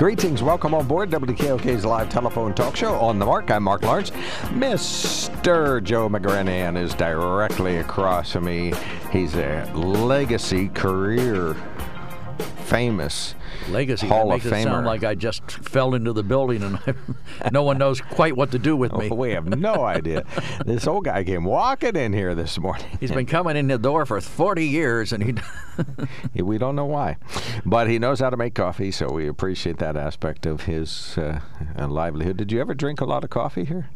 Greetings. Welcome on board WKOK's live telephone talk show on the mark. I'm Mark Lawrence. Mr. Joe McGranahan is directly across from me. He's a legacy career famous Legacy Hall that of makes it sound Famer. like I just fell into the building and I, no one knows quite what to do with me. We have no idea. This old guy came walking in here this morning. He's been coming in the door for 40 years and he We don't know why, but he knows how to make coffee, so we appreciate that aspect of his uh, livelihood. Did you ever drink a lot of coffee here?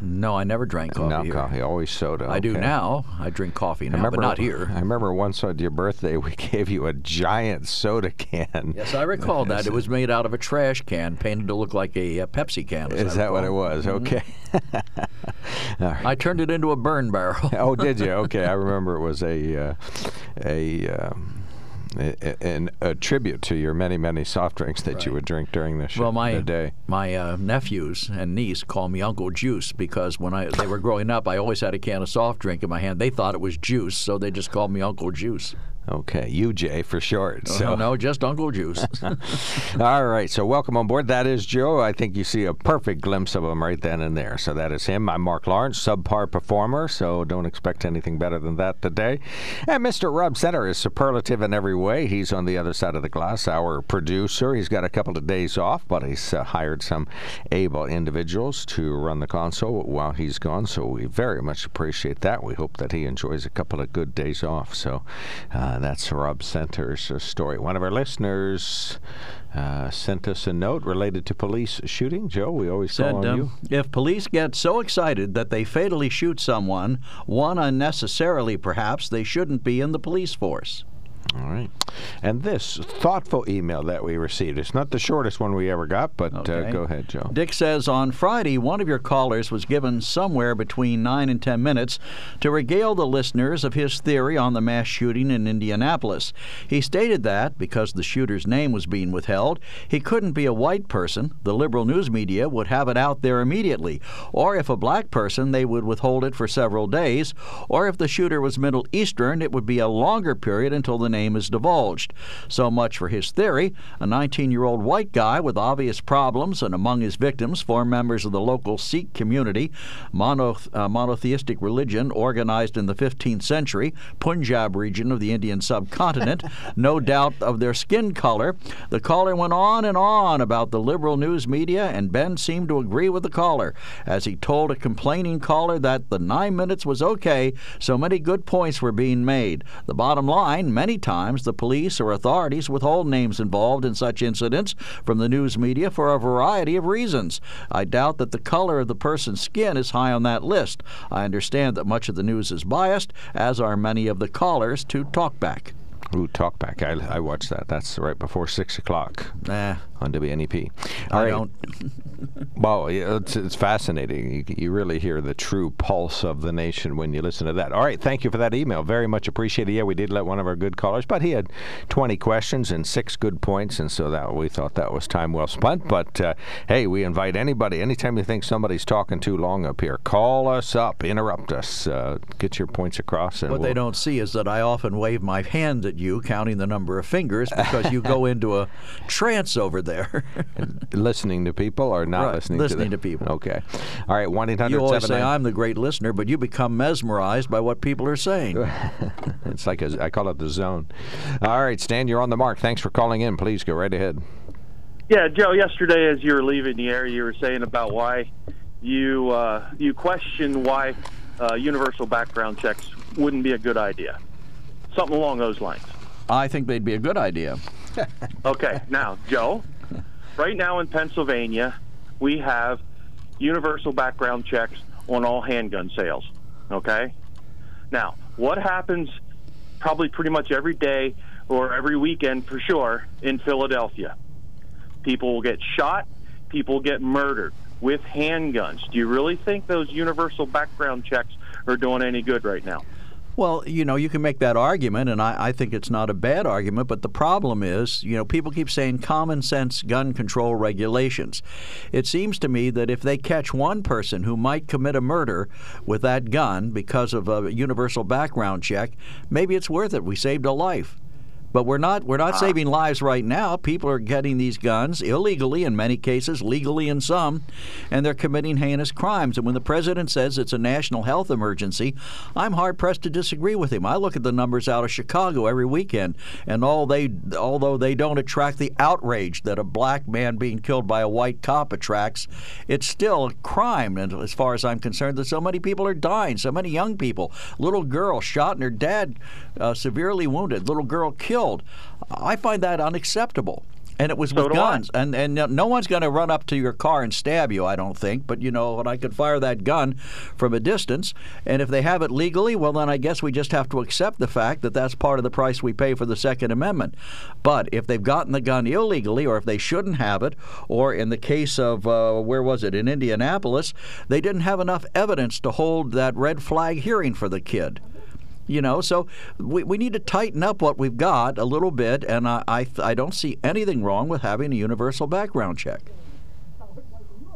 No, I never drank coffee. no here. coffee, always soda. I do now. I drink coffee now, but not here. I remember once on your birthday, we gave you a giant soda can. Yes, I recall that. It was made out of a trash can painted to look like a, uh Pepsi can. Is I that what it was? Okay. I turned it into a burn barrel. oh, did you? Okay, I remember it was a uh, a. Um, a, a- tribute to your many, many soft drinks that you would drink during the, sh- Well, my the day. my uh, nephews and niece call me Uncle Juice because when I they were growing up, I always had a can of soft drink in my hand. They thought it was juice, so they just called me Uncle Juice. Okay, UJ for short. So So, no, just Uncle Juice. all right. So, welcome on board. That is Joe. I think you see a perfect glimpse of him right then and there. So, that is him. I'm Mark Lawrence, subpar performer. So, don't expect anything better than that today. And Mr. Rob Center is superlative in every way. He's on the other side of the glass, our producer. He's got a couple of days off, but he's uh, hired some able individuals to run the console while he's gone. So, we very much appreciate that. We hope that he enjoys a couple of good days off. So, uh, that's Rob Center's uh, story. One of our listeners uh, sent us a note related to police shooting. Joe, we always Said, on um, you. if police get so excited that they fatally shoot someone, one unnecessarily perhaps, they shouldn't be in the police force. All right. And this thoughtful email that we received, it's not the shortest one we ever got, but uh, go ahead, Joe. Dick says on Friday, one of your callers was given somewhere between 9 and 10 minutes to regale the listeners of his theory on the mass shooting in Indianapolis. He stated that, because the shooter's name was being withheld, he couldn't be a white person. The liberal news media would have it out there immediately. Or if a black person, they would withhold it for several days. Or if the shooter was Middle Eastern, it would be a longer period until the name is divulged. So much for his theory. A 19 year old white guy with obvious problems, and among his victims, four members of the local Sikh community, mono, uh, monotheistic religion organized in the 15th century, Punjab region of the Indian subcontinent, no doubt of their skin color. The caller went on and on about the liberal news media, and Ben seemed to agree with the caller as he told a complaining caller that the nine minutes was okay, so many good points were being made. The bottom line many times the police or authorities withhold names involved in such incidents from the news media for a variety of reasons. I doubt that the color of the person's skin is high on that list. I understand that much of the news is biased, as are many of the callers to Talkback. Ooh, Talkback. I, I watched that. That's right before 6 o'clock Nah, on WNEP. I All right. don't. Well, it's, it's fascinating. You, you really hear the true pulse of the nation when you listen to that. All right, thank you for that email. Very much appreciated. Yeah, we did let one of our good callers, but he had 20 questions and six good points, and so that we thought that was time well spent. But uh, hey, we invite anybody, anytime you think somebody's talking too long up here, call us up, interrupt us, uh, get your points across. And What we'll, they don't see is that I often wave my hand at you, counting the number of fingers, because you go into a trance over there. listening to people or not Right, listening, listening to, to people. Okay. All right, 1 800 you always say I'm the great listener, but you become mesmerized by what people are saying. It's like a, I call it the zone. All right, Stan, you're on the mark. Thanks for calling in. Please go right ahead. Yeah, Joe. Yesterday, as you were leaving the area, you were saying about why you uh, you question why uh, universal background checks wouldn't be a good idea. Something along those lines. I think they'd be a good idea. Okay, now, Joe, right now in Pennsylvania, we have universal background checks on all handgun sales. Okay? Now, what happens probably pretty much every day or every weekend for sure in Philadelphia? People will get shot, people get murdered with handguns. Do you really think those universal background checks are doing any good right now? Well, you know, you can make that argument, and I, I, think it's not a bad argument, but the problem is, you know, people keep saying common sense gun control regulations. It seems to me that if they catch one person who might commit a murder with that gun because of a universal background check, maybe it's worth it. We saved a life. But we're not we're not saving lives right now. People are getting these guns illegally in many cases, legally in some, and they're committing heinous crimes. And when the president says it's a national health emergency, I'm hard pressed to disagree with him. I look at the numbers out of Chicago every weekend, and all they although they don't attract the outrage that a black man being killed by a white cop attracts, it's still a crime. And as far as I'm concerned, that so many people are dying, so many young people, little girl shot and her dad uh, severely wounded, little girl killed killed. I find that unacceptable. And it was so with guns, I. and and no one's going to run up to your car and stab you. I don't think, but you know, and I could fire that gun from a distance. And if they have it legally, well, then I guess we just have to accept the fact that that's part of the price we pay for the Second Amendment. But if they've gotten the gun illegally, or if they shouldn't have it, or in the case of uh, where was it in Indianapolis, they didn't have enough evidence to hold that red flag hearing for the kid. You know, so we, we need to tighten up what we've got a little bit, and I, I, I don't see anything wrong with having a universal background check.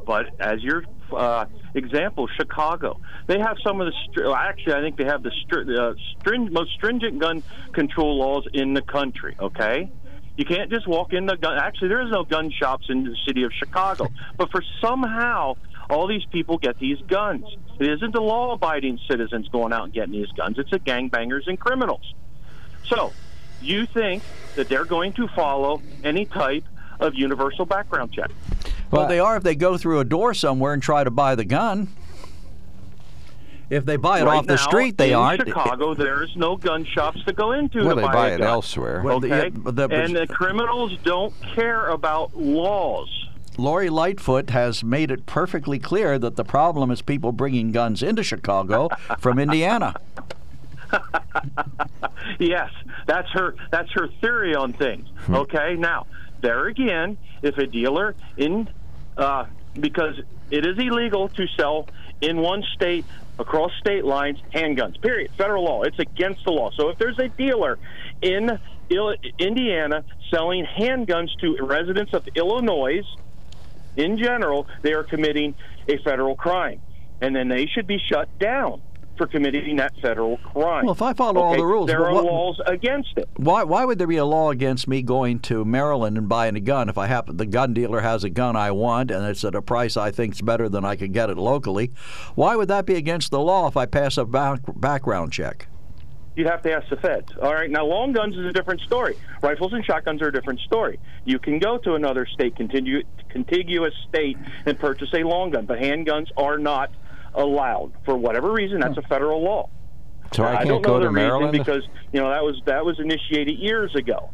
But as your uh, example, Chicago, they have some of the str- actually I think they have the str- uh, string- most stringent gun control laws in the country. Okay, you can't just walk in the gun. Actually, there is no gun shops in the city of Chicago, but for somehow all these people get these guns. It isn't the law abiding citizens going out and getting these guns, it's the gangbangers and criminals. So, you think that they're going to follow any type of universal background check? Well, they are if they go through a door somewhere and try to buy the gun. If they buy it right off the now, street, they in aren't. In Chicago, there's no gun shops to go into well, to they buy, buy a it gun. elsewhere. Well, Okay, the- the- and the criminals don't care about laws. Lori Lightfoot has made it perfectly clear that the problem is people bringing guns into Chicago from Indiana. yes, that's her. That's her theory on things. Hmm. Okay, now there again, if a dealer in uh, because it is illegal to sell in one state across state lines handguns. Period. Federal law. It's against the law. So if there's a dealer in Il- Indiana selling handguns to residents of Illinois, in general, they are committing a federal crime, and then they should be shut down for committing that federal crime. Well, if I follow all the rules, there are what- laws against it. Why, why would there be a law against me going to Maryland and buying a gun if I happen the gun dealer has a gun I want and it's at a price I think is better than I could get it locally? Why would that be against the law if I pass a back, background check? You'd have to ask the feds. All right, now long guns is a different story. Rifles and shotguns are a different story. You can go to another state, continu- contiguous state, and purchase a long gun, but handguns are not allowed for whatever reason. That's a federal law. So I I can't don't go know to the reason Maryland. because you know that was that was initiated years ago.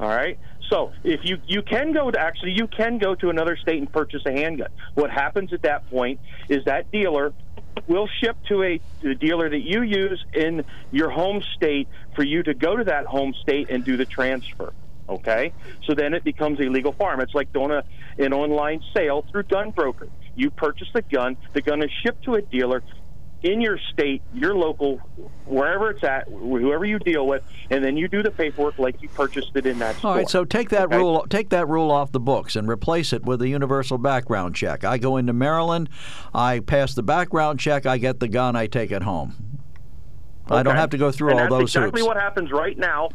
All right. So if you you can go to actually you can go to another state and purchase a handgun. What happens at that point is that dealer will ship to a dealer that you use in your home state for you to go to that home state and do the transfer. Okay, so then it becomes a legal farm. It's like doing a, an online sale through gun broker. You purchase the gun, the gun is shipped to a dealer in your state, your local, wherever it's at, whoever you deal with, and then you do the paperwork like you purchased it in that store. All right, so take that Okay? rule take that rule off the books and replace it with a universal background check. I go into Maryland, I pass the background check, I get the gun, I take it home. I don't have to go through and all that's those exactly hoops. what happens right now.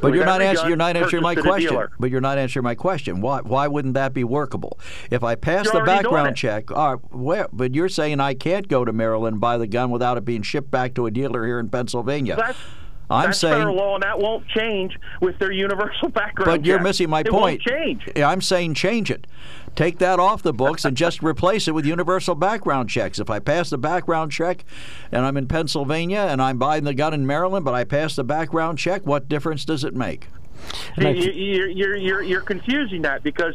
But you're not answering. You're not answering my purchased at a question. But you're not answering my question. Why? Why wouldn't that be workable? If I pass You're the background check, all right, where? But you're saying I can't go to Maryland and buy the gun without it being shipped back to a dealer here in Pennsylvania. That's, I'm that's saying. federal law, and that won't change with their universal background. But you're check. missing my it point. Won't change. Yeah, I'm saying change it. Take that off the books and just replace it with universal background checks. If I pass the background check and I'm in Pennsylvania and I'm buying the gun in Maryland, but I pass the background check, what difference does it make? See, you're, you're, you're, you're confusing that because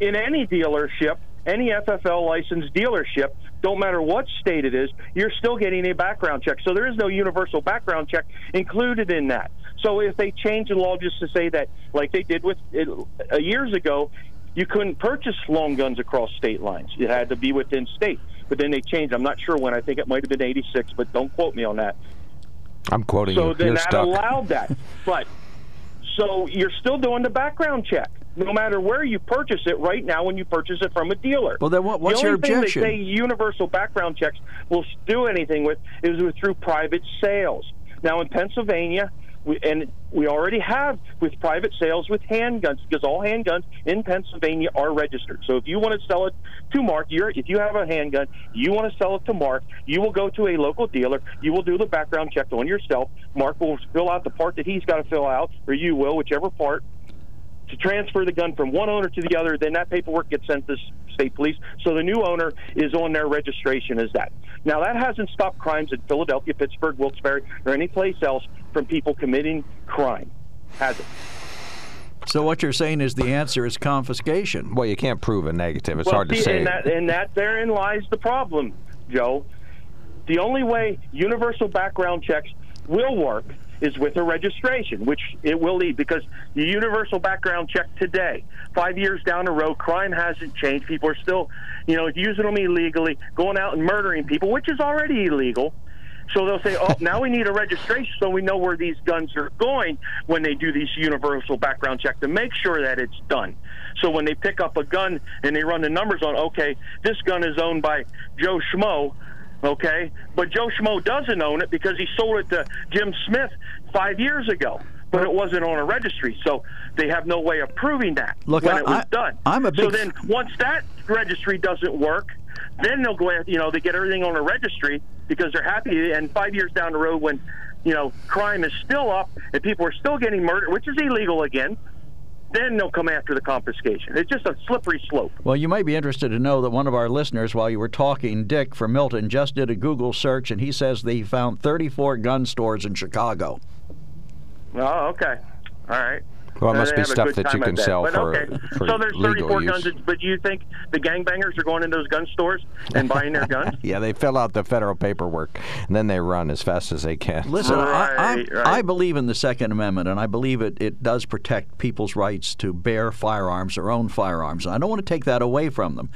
in any dealership, any FFL licensed dealership, don't matter what state it is, you're still getting a background check. So there is no universal background check included in that. So if they change the law just to say that, like they did with it, uh, years ago, you couldn't purchase long guns across state lines. It had to be within state. But then they changed. I'm not sure when. I think it might have been 86, but don't quote me on that. I'm quoting So you. then You're that stuck. allowed that. But so you're still doing the background check, no matter where you purchase it. Right now, when you purchase it from a dealer. Well, then what, what's the your only objection? thing they say universal background checks will do anything with is with through private sales. Now in Pennsylvania, we, and we already have with private sales with handguns because all handguns in Pennsylvania are registered. So if you want to sell it to Mark, you're, if you have a handgun, you want to sell it to Mark, you will go to a local dealer. You will do the background check on yourself. Mark will fill out the part that he's got to fill out, or you will, whichever part to transfer the gun from one owner to the other. Then that paperwork gets sent to state police. So the new owner is on their registration as that. Now that hasn't stopped crimes in Philadelphia, Pittsburgh, Wilkes-Barre, or any place else from people committing crime. Has it? So what you're saying is the answer is confiscation. Well, you can't prove a negative. It's well, hard to see, say. And that, and that therein lies the problem, Joe. The only way universal background checks will work is with a registration, which it will lead because the universal background check today, five years down the road, crime hasn't changed. People are still, you know, using them illegally, going out and murdering people, which is already illegal. So they'll say, oh, now we need a registration so we know where these guns are going when they do these universal background check to make sure that it's done. So when they pick up a gun and they run the numbers on, okay, this gun is owned by Joe Schmo, okay, but Joe Schmo doesn't own it because he sold it to Jim Smith five years ago. But it wasn't on a registry, so they have no way of proving that Look, when I- it was I- done. I'm a so then once that registry doesn't work, then they'll go you know, they get everything on a registry because they're happy. And five years down the road, when, you know, crime is still up and people are still getting murdered, which is illegal again, then they'll come after the confiscation. It's just a slippery slope. Well, you might be interested to know that one of our listeners, while you were talking, Dick from Milton, just did a Google search and he says that he found 34 gun stores in Chicago. Oh, okay. All right. Well, it must they be stuff that you can at that. sell But for- okay. for so there's legal 34 use. guns, but do you think the gangbangers are going in those gun stores and buying their guns? yeah, they fill out the federal paperwork and then they run as fast as they can. Listen, I, I, Right, right. I believe in the Second Amendment, and I believe it, it does protect people's rights to bear firearms or own firearms. And I don't want to take that away from them.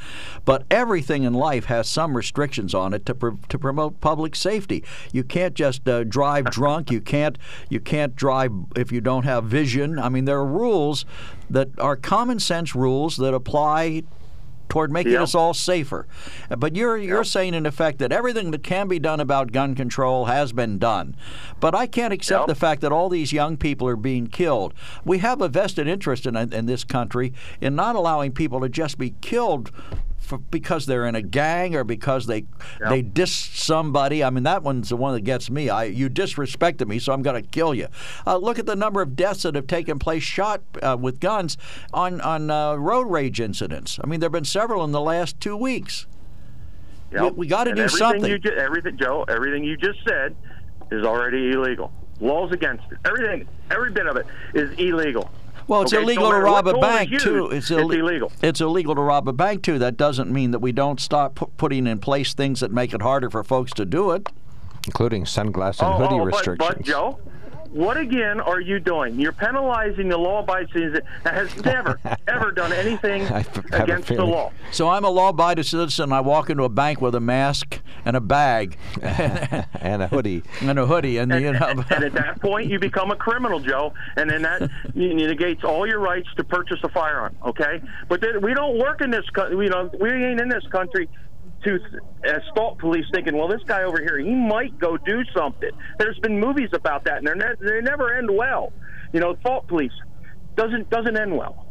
But everything in life has some restrictions on it to, pr- to promote public safety. You can't just uh, drive drunk. You can't you can't drive if you don't have vision. I mean, there are rules that are common sense rules that apply toward making Yep. us all safer. But you're you're saying in effect that everything that can be done about gun control has been done. But I can't accept Yep. the fact that all these young people are being killed. We have a vested interest in in this country in not allowing people to just be killed. For, because they're in a gang or because they they diss somebody. I mean, that one's the one that gets me. I you disrespected me, so I'm going to kill you. Uh, look at the number of deaths that have taken place shot uh, with guns on on uh, road rage incidents. I mean, there have been several in the last two weeks. Yep. We- we gotta do everything something. You ju- everything, Joe, everything you just said is already illegal. Laws against it. Everything, every bit of it is illegal. Well, it's Okay, illegal no to rob a bank used, too. It's, it's illegal. It's illegal to rob a bank too. That doesn't mean that we don't stop pu- putting in place things that make it harder for folks to do it. including sunglasses and Oh, hoodie oh, but, restrictions. but Joe, what again are you doing? You're penalizing the law-abiding citizen that has never, ever done anything I f- have a against the law. So I'm a law-abiding citizen. I walk into a bank with a mask and a bag and a hoodie. and a hoodie, and, you know. and at that point, you become a criminal, Joe, and then that negates all your rights to purchase a firearm. Okay, but then we don't work in this. co- You know, we ain't in this country to uh, as thought police thinking, well, this guy over here, he might go do something. There's been movies about that, and they're ne- they never end well. You know, thought police doesn't doesn't end well.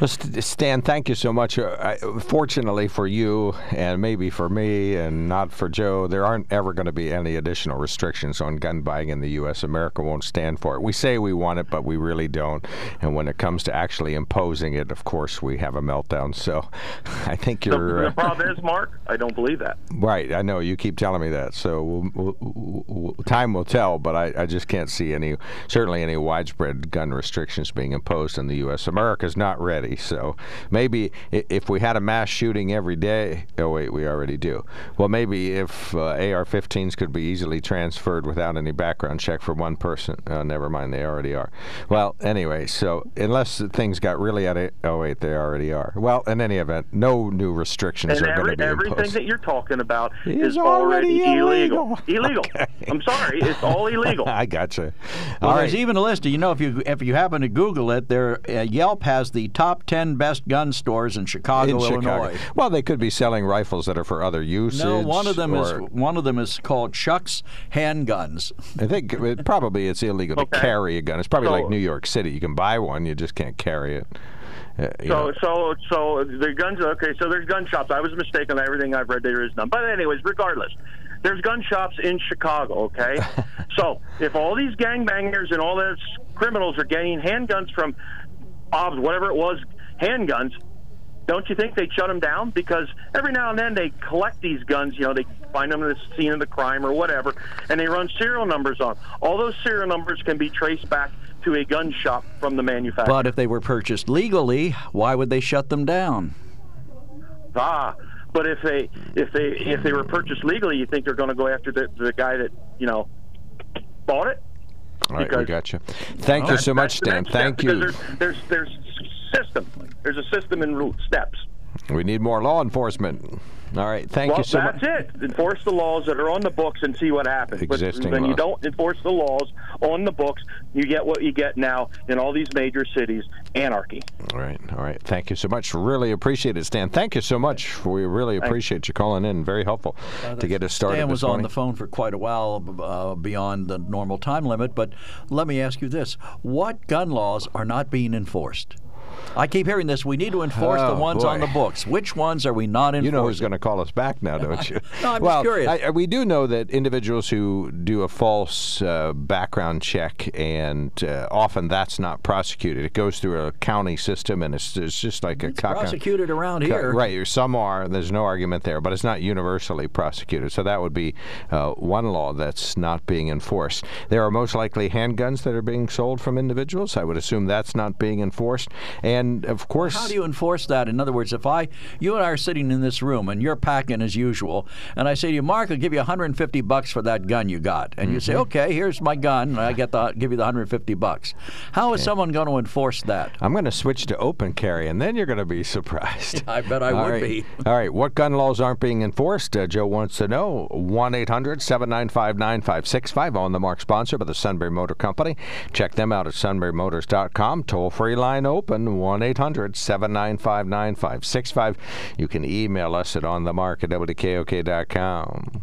Well, Stan, thank you so much. Uh, I, fortunately for you, and maybe for me, and not for Joe, there aren't ever going to be any additional restrictions on gun buying in the U.S. America won't stand for it. We say we want it, but we really don't. And when it comes to actually imposing it, of course, we have a meltdown. So I think you're the uh, problem is, Mark, I don't believe that. right. I know you keep telling me that. So we'll, we'll, we'll, time will tell, but I, I just can't see any, certainly any widespread gun restrictions being imposed in the U.S. America's not ready. Already. So maybe if we had a mass shooting every day, oh wait, we already do. Well, maybe if uh, AR-15s could be easily transferred without any background check for one person, uh, never mind, they already are. Well, anyway, so unless things got really out of, oh wait, they already are. Well, in any event, no new restrictions and are going to be everything imposed. that you're talking about is, is already, illegal. Illegal. Okay. I'm sorry, it's all illegal. I gotcha. Well, All there's right. even a list. You know, if you if you happen to Google it, there uh, Yelp has the top ten best gun stores in Chicago, in Chicago. Illinois. Well, they could be selling rifles that are for other uses. No, one of them is one of them is called Chuck's Handguns. I think it, probably it's illegal to carry a gun. It's probably So- like New York City. You can buy one, you just can't carry it. Uh, So, know. so, so the guns. Okay, so there's gun shops. I was mistaken. Everything I've read there is none. But anyways, regardless, there's gun shops in Chicago. Okay, so if all these gangbangers and all those criminals are getting handguns from Bob's, whatever it was, handguns, don't you think they'd shut them down? Because every now and then they collect these guns. You know, they find them at the scene of the crime or whatever, and they run serial numbers on. All those serial numbers can be traced back to a gun shop from the manufacturer. But if they were purchased legally, why would they shut them down? Ah, but if they if they if they were purchased legally, you think they're going to go after the the guy that you know bought it? All right, we got you. Thank you oh. so much, Stan. Thank you. There's, there's there's system. There's a system and ru- steps. We need more law enforcement. All right, thank well, you so that's much. That's it. Enforce the laws that are on the books and see what happens. Existing but when you don't enforce the laws on the books, you get what you get now in all these major cities: anarchy. All right, all right. Thank you so much. Really appreciate it, Stan. Thank you so much. We really appreciate you calling in. Very helpful to get us started. Dan was this on the phone for quite a while uh, beyond the normal time limit. But let me ask you this: What gun laws are not being enforced? I keep hearing this. We need to enforce Oh, the ones on the books. Which ones are we not enforcing? You know who's going to call us back now, don't you? No, I'm just well, curious. I, I- we do know that individuals who do a false uh, background check, and uh, often that's not prosecuted. It goes through a county system, and it's, it's just like a cock- prosecuted around co- here. Right. Some are. There's no argument there, but it's not universally prosecuted. So that would be uh, one law that's not being enforced. There are most likely handguns that are being sold from individuals. I would assume that's not being enforced. And of course, How do you enforce that? In other words, if I, you and I are sitting in this room and you're packing as usual, and I say to you, Mark, I'll give you 150 bucks for that gun you got, and you say, Mm-hmm. okay, here's my gun, and I get the give you the 150 bucks. How is someone going to enforce that? I'm going to switch to open carry, and then you're going to be surprised. I bet I All would right. be. All right. What gun laws aren't being enforced? Uh, Joe wants to know. 1 800 795 9565 on the Mark sponsor by the Sunbury Motor Company. Check them out at sunburymotors.com. Toll free line open 1 800 795 9565. You can email us at onthemark at WKOK.com.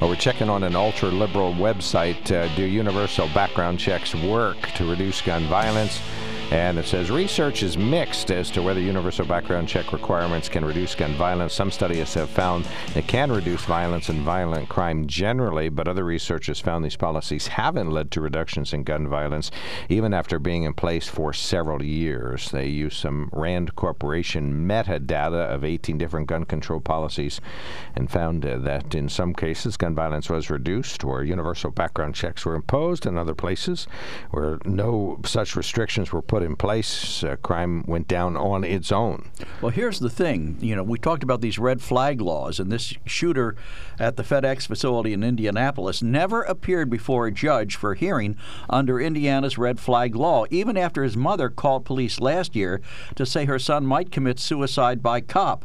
Well, we're checking on an ultra liberal website. Uh, do universal background checks work to reduce gun violence? And it says research is mixed as to whether universal background check requirements can reduce gun violence. Some studies have found it can reduce violence and violent crime generally, but other researchers found these policies haven't led to reductions in gun violence, even after being in place for several years. They use some Rand Corporation metadata of 18 different gun control policies and found uh, that in some cases gun violence was reduced where universal background checks were imposed, in other places where no such restrictions were put put in place, uh, crime went down on its own. Well, here's the thing. You know, we talked about these red flag laws, and this shooter at the FedEx facility in Indianapolis never appeared before a judge for hearing under Indiana's red flag law, even after his mother called police last year to say her son might commit suicide by cop.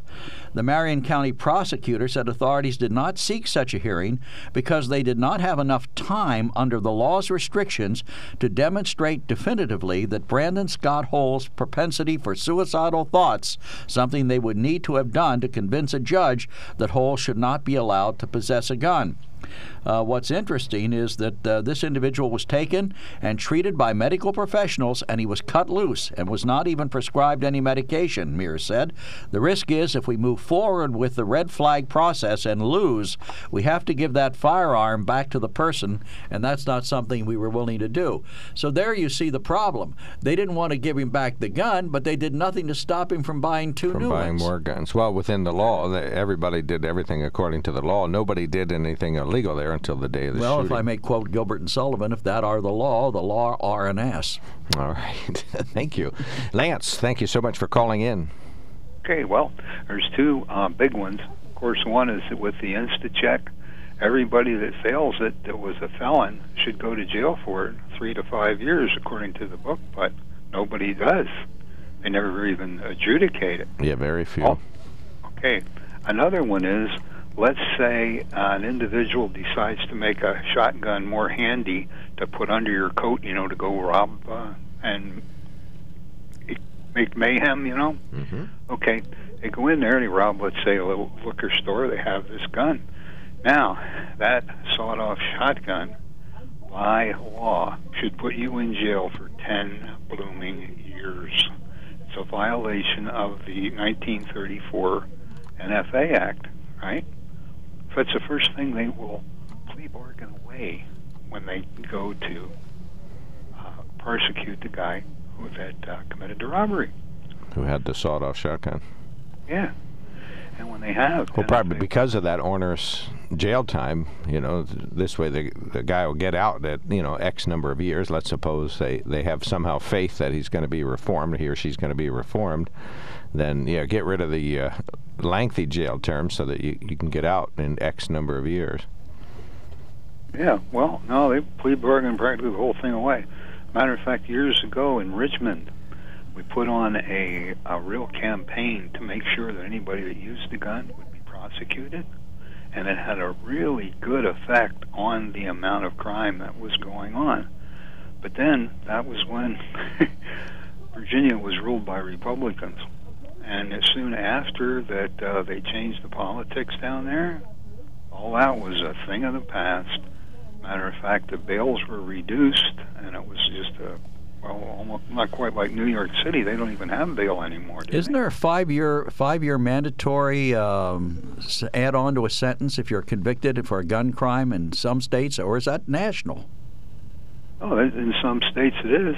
The Marion County prosecutor said authorities did not seek such a hearing because they did not have enough time under the law's restrictions to demonstrate definitively that Brandon Scott Hole's propensity for suicidal thoughts, something they would need to have done to convince a judge that Hull should not be allowed to possess a gun. Uh, what's interesting is that uh, this individual was taken and treated by medical professionals, and he was cut loose and was not even prescribed any medication, Mears said. The risk is if we move forward with the red flag process and lose, we have to give that firearm back to the person, and that's not something we were willing to do. So there you see the problem. They didn't want to give him back the gun, but they did nothing to stop him from buying two from new buying ones. more guns. Well, within the law, everybody did everything according to the law. Nobody did anything illegal there until the day of the well, shooting. if I may quote Gilbert and Sullivan, if that are the law, the law are an ass. All right. thank you. Lance, thank you so much for calling in. Okay, well, there's two uh, big ones. Of course, one is with the InstaCheck. Everybody that fails it that was a felon should go to jail for it, three to five years, according to the book, but nobody does. They never even adjudicate it. Yeah, very few. Oh, okay. Another one is let's say an individual decides to make a shotgun more handy to put under your coat, you know, to go rob uh, and make mayhem, you know. Mm-hmm. Okay, they go in there and they rob, let's say, a little liquor store. They have this gun. Now, that sawed-off shotgun, by law, should put you in jail for ten blooming years. It's a violation of the 1934 NFA Act, right? So it's the first thing they will plea bargain away when they go to uh, prosecute the guy who had uh, committed the robbery. Who had the sawed-off shotgun? Yeah. And when they have, Well, probably because of that onerous jail time, you know, th- this way the the guy will get out at you know X number of years. Let's suppose they they have somehow faith that he's going to be reformed, he or she's going to be reformed. Then yeah, get rid of the uh, lengthy jail term so that you, you can get out in X number of years. Yeah, well, no, they plea bargain practically the whole thing away. Matter of fact, years ago in Richmond, we put on a, a real campaign to make sure that anybody that used the gun would be prosecuted. And it had a really good effect on the amount of crime that was going on. But then that was when Virginia was ruled by Republicans. And as soon after that uh, they changed the politics down there, all that was a thing of the past. Matter of fact, the bails were reduced, and it was just a well, almost not quite like New York City. They don't even have bail anymore. Isn't they? there a five-year five-year mandatory um, add-on to a sentence if you're convicted for a gun crime in some states, or is that national? Oh, in some states it is,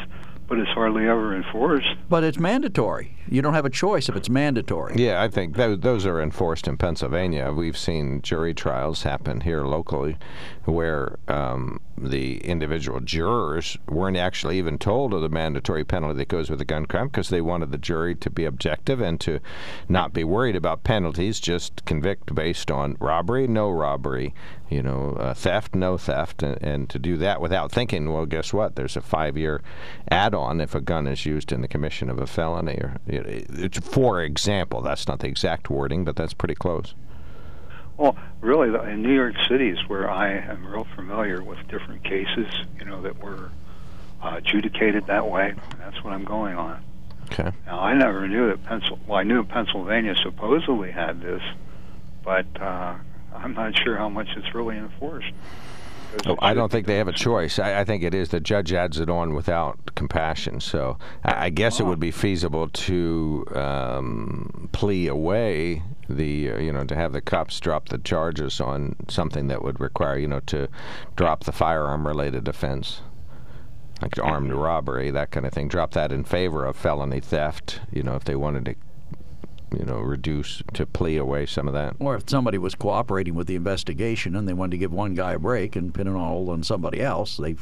but it's hardly ever enforced. But it's mandatory. You don't have a choice if it's mandatory. Yeah, I think those, those are enforced in Pennsylvania. We've seen jury trials happen here locally where um, the individual jurors weren't actually even told of the mandatory penalty that goes with a gun crime because they wanted the jury to be objective and to not be worried about penalties, just convict based on robbery, no robbery, you know, uh, theft, no theft, and, and to do that without thinking, well, guess what? There's a five year add on if a gun is used in the commission of a felony. Or, it's, for example, that's not the exact wording, but that's pretty close. Well, really, in New York City is where I am real familiar with different cases, you know, that were uh, adjudicated that way. That's what I'm going on. Okay. Now, I never knew that Pencil. Well, I knew Pennsylvania supposedly had this, but uh, I'm not sure how much it's really enforced. Oh, I don't think they have a choice. I, I think it is the judge adds it on without compassion. So I, I guess it would be feasible to um, plea away the, uh, you know, to have the cops drop the charges on something that would require, you know, to drop the firearm-related offense, like armed robbery, that kind of thing. Drop that in favor of felony theft. You know, if they wanted to, you know, reduce to plea away some of that. Or if somebody was cooperating with the investigation and they wanted to give one guy a break and pin it all on somebody else, they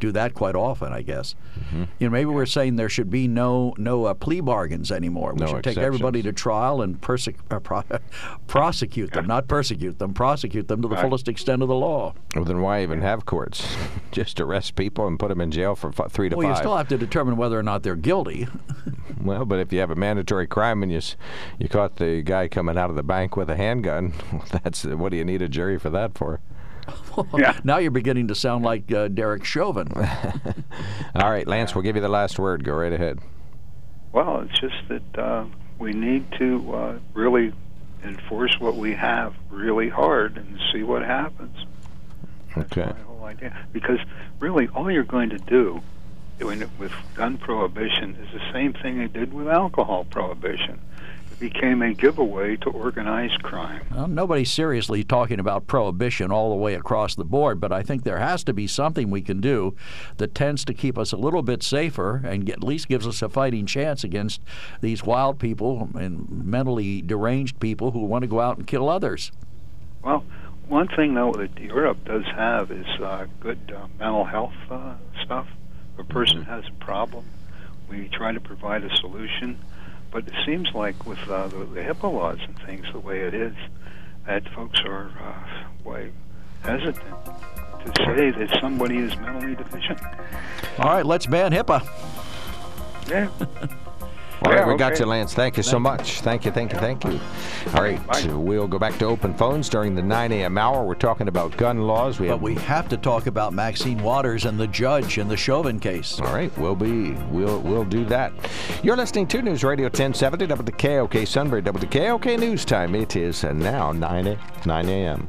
do that quite often, I guess. Mm-hmm. You know, maybe we're saying there should be no no uh, plea bargains anymore. We no should exceptions. take everybody to trial and perse- uh, pro- prosecute them, not persecute them, prosecute them to the Right. fullest extent of the law. Well, then why even have courts? Just arrest people and put them in jail for f- three to Well, you still have to determine whether or not they're guilty. Well, but if you have a mandatory crime and you you caught the guy coming out of the bank with a handgun, that's what do you need a jury for that for? Yeah. now you're beginning to sound like uh, Derek Chauvin. All right, Lance, we'll give you the last word. Go right ahead. Well, it's just that uh, we need to uh, really enforce what we have really hard and see what happens. That's Okay. my whole idea. Because really, all you're going to do when, it, with gun prohibition is the same thing they did with alcohol prohibition. It became a giveaway to organized crime. Well, nobody's seriously talking about prohibition all the way across the board, but I think there has to be something we can do that tends to keep us a little bit safer and get, at least gives us a fighting chance against these wild people and mentally deranged people who want to go out and kill others. Well, one thing though that Europe does have is uh, good uh, mental health uh, stuff. If a person Mm-hmm. has a problem, we try to provide a solution. But it seems like with uh, the, the HIPAA laws and things the way it is, that folks are uh, way hesitant to say that somebody is mentally deficient. All right, let's ban HIPAA. Yeah. All right, Yeah, we got you, Lance. Thank you so much. Thank you, thank you, thank you. All right, Bye. we'll go back to open phones during the 9 a.m. hour. We're talking about gun laws. We But have we have to talk about Maxine Waters and the judge in the Chauvin case. All right, we'll be we'll we'll do that. You're listening to News Radio 1070 WKOK Sunbury WKOK News Time. It is uh, now 9 a, 9 a.m.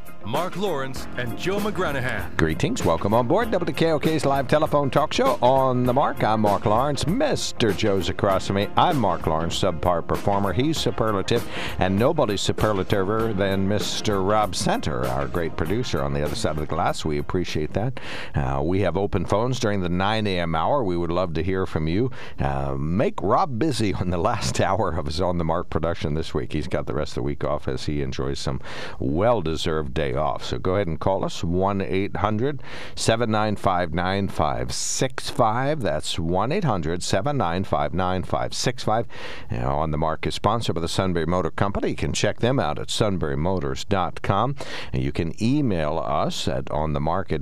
Mark Lawrence and Joe McGranahan. Greetings. Welcome on board WKOK's live telephone talk show on the mark. I'm Mark Lawrence. Mr. Joe's across from me. I'm Mark Lawrence, subpar performer. He's superlative, and nobody's superlativer than Mr. Rob Center, our great producer on the other side of the glass. We appreciate that. Uh, we have open phones during the 9 a.m. hour. We would love to hear from you. Uh, make Rob busy on the last hour of his On the Mark production this week. He's got the rest of the week off as he enjoys some well deserved day off. So go ahead and call us 1 800 795 9565. That's 1 800 795 9565. On the Mark is sponsored by the Sunbury Motor Company. You can check them out at sunburymotors.com. And you can email us at onthemark at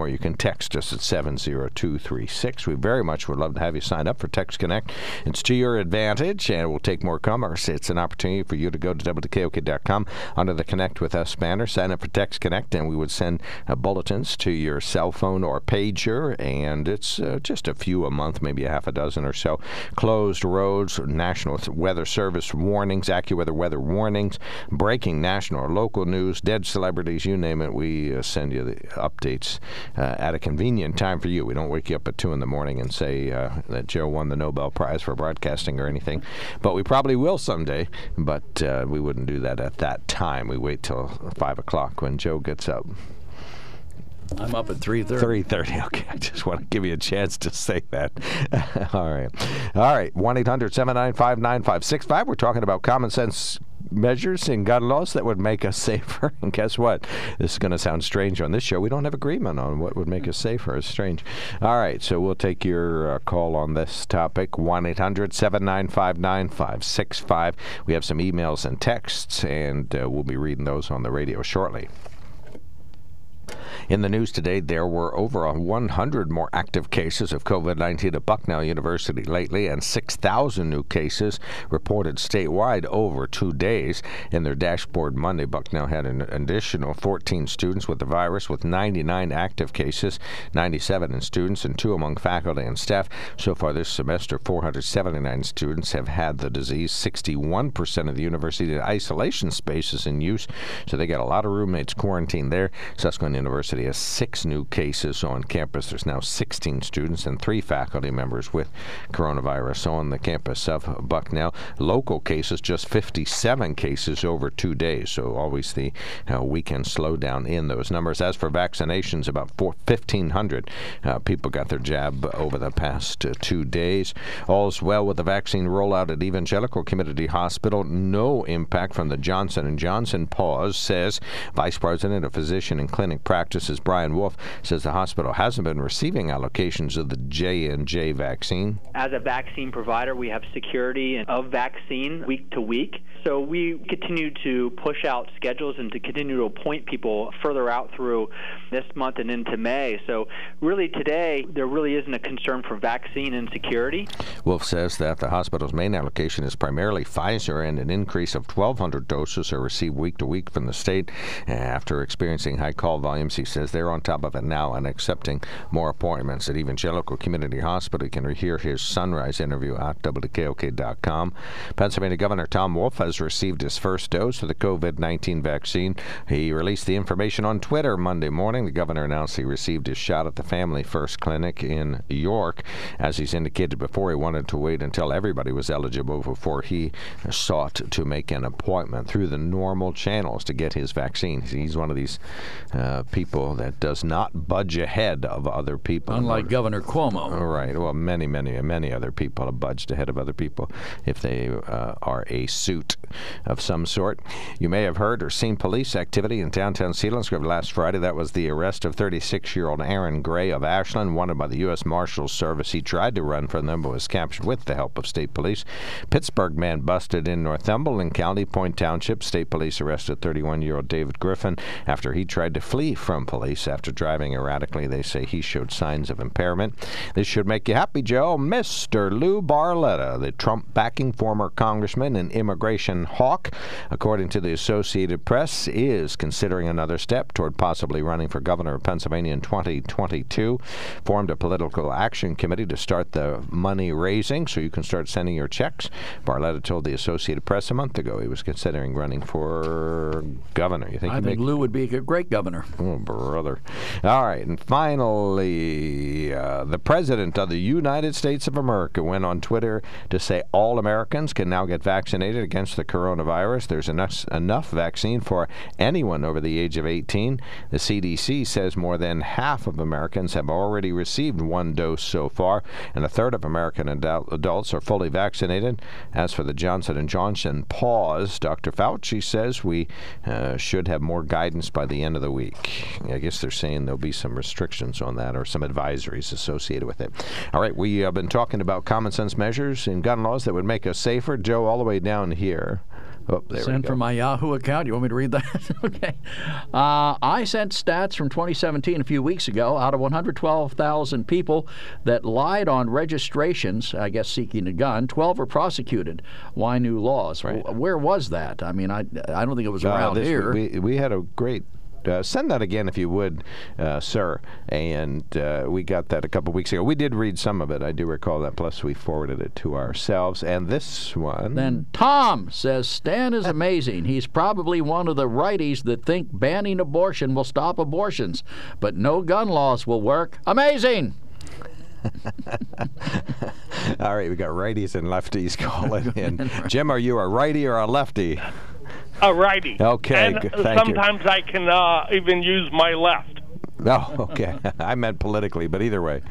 or you can text us at 70236. We very much would love to have you sign up for Text Connect. It's to your advantage and we'll take more commerce. It's an opportunity for you to go to wkok.com under the Connect with Us banner, sign up for Text Connect, and we would send uh, bulletins to your cell phone or pager. And it's uh, just a few a month, maybe a half a dozen or so. Closed roads, National Weather Service warnings, AccuWeather weather warnings, breaking national or local news, dead celebrities, you name it. We uh, send you the updates uh, at a convenient time for you. We don't wake you up at 2 in the morning and say uh, that Joe won the Nobel Prize for broadcasting or anything. But we probably will someday, but uh, we wouldn't do that at that time. We wait till 5 o'clock when Joe gets up. I'm up at 3:30. 3.30. Okay, I just want to give you a chance to say that. All right. All right. 1-800-795-9565. We're talking about common sense measures in gun laws that would make us safer. And guess what? This is going to sound strange on this show. We don't have agreement on what would make us safer. It's strange. All right. So we'll take your uh, call on this topic. 1-800-795-9565. We have some emails and texts, and uh, we'll be reading those on the radio shortly. In the news today, there were over 100 more active cases of COVID 19 at Bucknell University lately, and 6,000 new cases reported statewide over two days. In their dashboard Monday, Bucknell had an additional 14 students with the virus, with 99 active cases, 97 in students, and two among faculty and staff. So far this semester, 479 students have had the disease. 61% of the university isolation space is in use, so they got a lot of roommates quarantined there. Susquehanna University has six new cases on campus. There's now 16 students and three faculty members with coronavirus on the campus of Bucknell. Local cases, just 57 cases over two days. So always the uh, weekend slowdown in those numbers. As for vaccinations, about 1,500 uh, people got their jab over the past uh, two days. All's well with the vaccine rollout at Evangelical Community Hospital. No impact from the Johnson & Johnson pause, says Vice President of Physician and Clinic Practices Brian Wolf says the hospital hasn't been receiving allocations of the J&J vaccine. As a vaccine provider, we have security of vaccine week to week. So we continue to push out schedules and to continue to appoint people further out through this month and into May. So really today there really isn't a concern for vaccine insecurity. Wolf says that the hospital's main allocation is primarily Pfizer and an increase of 1,200 doses are received week to week from the state. After experiencing high call volumes, he says they're on top of it now and accepting more appointments at Evangelical Community Hospital. You can hear his sunrise interview at WKOK.com. Pennsylvania Governor Tom Wolf has has received his first dose of the COVID 19 vaccine. He released the information on Twitter Monday morning. The governor announced he received his shot at the Family First Clinic in York. As he's indicated before, he wanted to wait until everybody was eligible before he sought to make an appointment through the normal channels to get his vaccine. He's one of these uh, people that does not budge ahead of other people. Unlike Governor Cuomo. Right. Well, many, many, many other people have budged ahead of other people if they uh, are a suit of some sort. You may have heard or seen police activity in downtown Selinsgrove last Friday. That was the arrest of 36 year old Aaron Gray of Ashland, wanted by the U.S. Marshals Service. He tried to run from them but was captured with the help of state police. Pittsburgh man busted in Northumberland County, Point Township. State police arrested 31 year old David Griffin after he tried to flee from police after driving erratically. They say he showed signs of impairment. This should make you happy, Joe. Mr. Lou Barletta, the Trump backing former congressman and immigration hawk, according to the Associated Press, is considering another step toward possibly running for governor of Pennsylvania in 2022. Formed a political action committee to start the money raising so you can start sending your checks. Barletta told the Associated Press a month ago he was considering running for governor. You think I think. Lou would be a great governor. Oh, brother. All right, and finally, uh, the president of the United States of America went on Twitter to say all Americans can now get vaccinated against the coronavirus. There's enough, enough vaccine for anyone over the age of 18. The CDC says more than half of Americans have already received one dose so far, and a third of American adult, adults are fully vaccinated. As for the Johnson & Johnson pause, Dr. Fauci says we uh, should have more guidance by the end of the week. I guess they're saying there'll be some restrictions on that or some advisories associated with it. All right, we have been talking about common sense measures in gun laws that would make us safer. Joe, all the way down here. Oh, Send from my Yahoo account. You want me to read that? okay. Uh, I sent stats from 2017 a few weeks ago. Out of 112,000 people that lied on registrations, I guess seeking a gun, 12 were prosecuted. Why new laws? Right. Where was that? I mean, I, I don't think it was uh, around here. We, we had a great uh, send that again if you would, uh, sir. And uh, we got that a couple weeks ago. We did read some of it. I do recall that. Plus, we forwarded it to ourselves. And this one. Then Tom says Stan is amazing. He's probably one of the righties that think banning abortion will stop abortions, but no gun laws will work. Amazing. All right, we got righties and lefties calling in. Jim, are you a righty or a lefty? A righty. Okay, and good. Thank sometimes you. I can uh, even use my left. Oh, okay. I meant politically, but either way,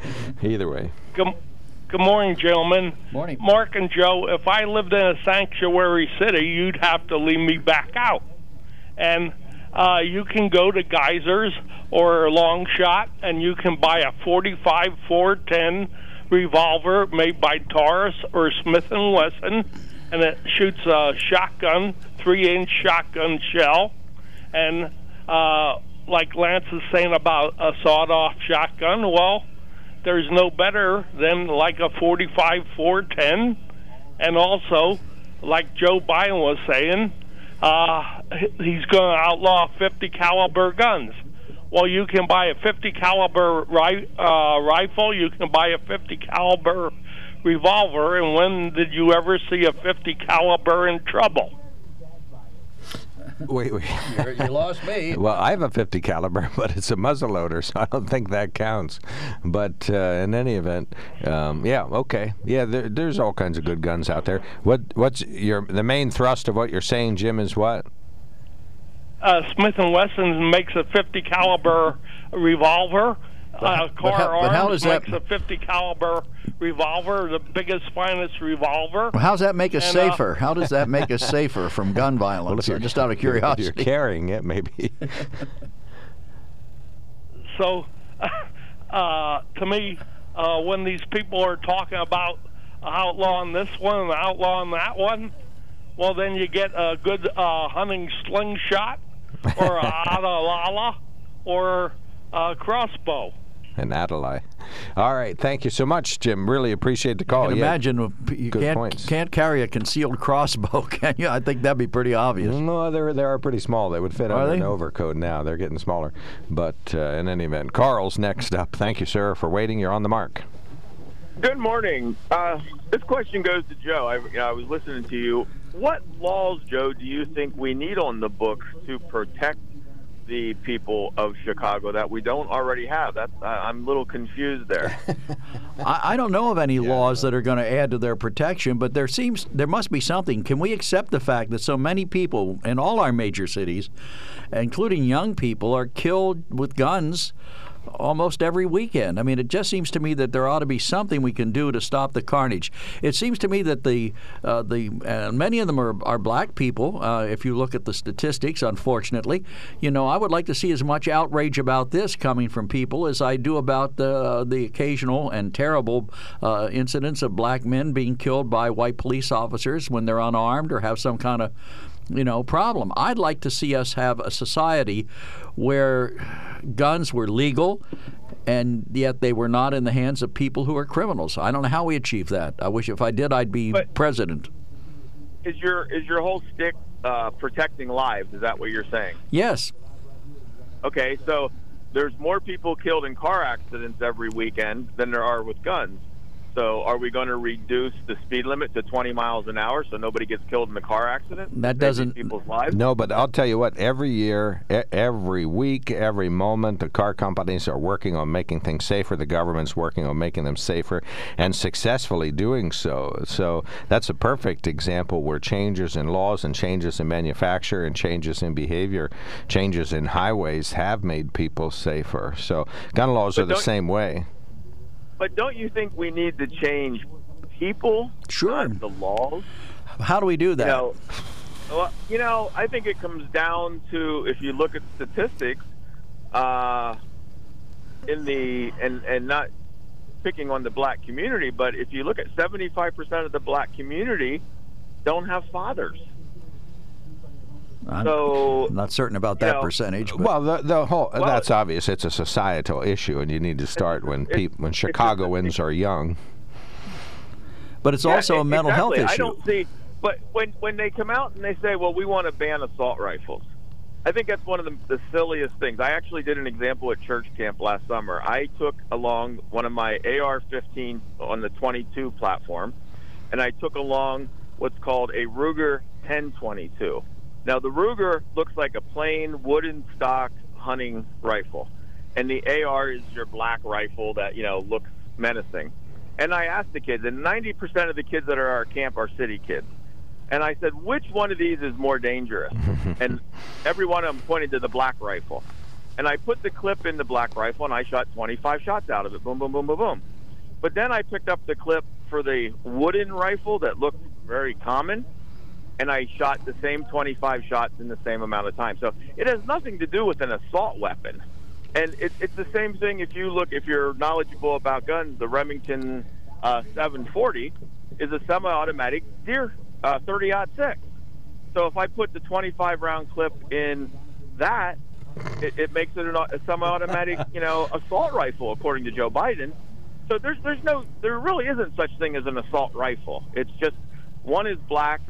either way. Good, good morning, gentlemen. Morning, Mark and Joe. If I lived in a sanctuary city, you'd have to leave me back out, and uh, you can go to Geysers or Long Shot, and you can buy a 45 410 revolver made by Taurus or Smith and Wesson and it shoots a shotgun, three inch shotgun shell. And uh, like Lance is saying about a sawed off shotgun, well, there's no better than like a 45 410. And also, like Joe Biden was saying, uh, he's going to outlaw 50 caliber guns. Well, you can buy a 50 caliber ri- uh, rifle. You can buy a 50 caliber revolver, and when did you ever see a 50 caliber in trouble? Wait, wait. You're, you lost me. Well, I have a 50 caliber, but it's a muzzle loader, so I don't think that counts. But uh, in any event, um, yeah, okay, yeah, there, there's all kinds of good guns out there. What what's your the main thrust of what you're saying, Jim? Is what? Uh, Smith and Wesson makes a 50 caliber revolver. Uh, but Car how- but how Arms does that- makes a 50 caliber revolver, the biggest, finest revolver. Well, how's that make us And, uh, safer? How does that make us safer from gun violence? Uh, just out of If you're carrying it, maybe. So, uh, to me, uh, when these people are talking about outlawing this one and outlawing that one, well, then you get a good uh, hunting slingshot or a atlatl or a crossbow. An Adelaide. All right, thank you so much, Jim. Really appreciate the call. I can Yeah. imagine you Good can't points. can't carry a concealed crossbow, can you? I think that'd be pretty obvious. No, they're they are pretty small. They would fit Are under they? an overcoat now. They're getting smaller. But uh, in any event, Carl's next up. Thank you, sir, for waiting. You're on the mark. Good morning. Uh, this question goes to Joe. I, you know, I was listening to you. What laws, Joe, do you think we need on the books to protect the people of Chicago that we don't already have? That's I I'm a little confused there. I, I don't know of any laws that are going to add to their protection, but there seems there must be something. Can we accept the fact that so many people in all our major cities, including young people, are killed with guns? Almost every weekend. I mean, it just seems to me that there ought to be something we can do to stop the carnage. It seems to me that the uh, the uh, many of them are, are black people. Uh, if you look at the statistics, unfortunately, you know, I would like to see as much outrage about this coming from people as I do about the the occasional and terrible uh, incidents of black men being killed by white police officers when they're unarmed or have some kind of you know problem. I'd like to see us have a society where guns were legal and yet they were not in the hands of people who are criminals. I don't know how we achieve that. I wish if I did I'd be But- president. is your is your whole stick uh, protecting lives? Is that what you're saying? Yes. Okay, so there's more people killed in car accidents every weekend than there are with guns. So are we going to reduce the speed limit to 20 miles an hour so nobody gets killed in a car accident? That doesn't- people's lives. No, but I'll tell you what. Every year, e- every week, every moment, the car companies are working on making things safer. The government's working on making them safer, and successfully doing so. So that's a perfect example where changes in laws and changes in manufacture and changes in behavior, changes in highways have made people safer. So gun laws But are the same way. But don't you think we need to change people, Sure. not the laws? How do we do that? You know, well, you know, I think it comes down to if you look at statistics, uh, in the and and not picking on the black community, but if you look at 75% of the black community don't have fathers. I'm So not certain about that know, percentage. But Well, the, the whole Well, that's obvious. It's a societal issue, and you need to start when people when Chicagoans are young. but it's Yeah, also a mental exactly. health issue. I don't see, but when when they come out and they say, "Well, we want to ban assault rifles," I think that's one of the, the silliest things. I actually did an example at church camp last summer. I took along one of my AR-15 on the 22 platform, and I took along what's called a Ruger 1022. Now, the Ruger looks like a plain wooden stock hunting rifle, and the AR is your black rifle that you know looks menacing. And I asked the kids, and 90% of the kids that are at our camp are city kids. And I said, which one of these is more dangerous? and every one of them pointed to the black rifle. And I put the clip in the black rifle, and I shot 25 shots out of it. Boom, boom, boom, boom, boom. But then I picked up the clip for the wooden rifle that looked very common, and I shot the same 25 shots in the same amount of time. So it has nothing to do with an assault weapon. And it, it's the same thing if you look, if you're knowledgeable about guns, the Remington uh, 740 is a semi-automatic deer uh, 30 six. So if I put the 25 round clip in that, it, it makes it an, a semi-automatic, you know, assault rifle, according to Joe Biden. So there's there's no there really isn't such thing as an assault rifle. It's just one is black,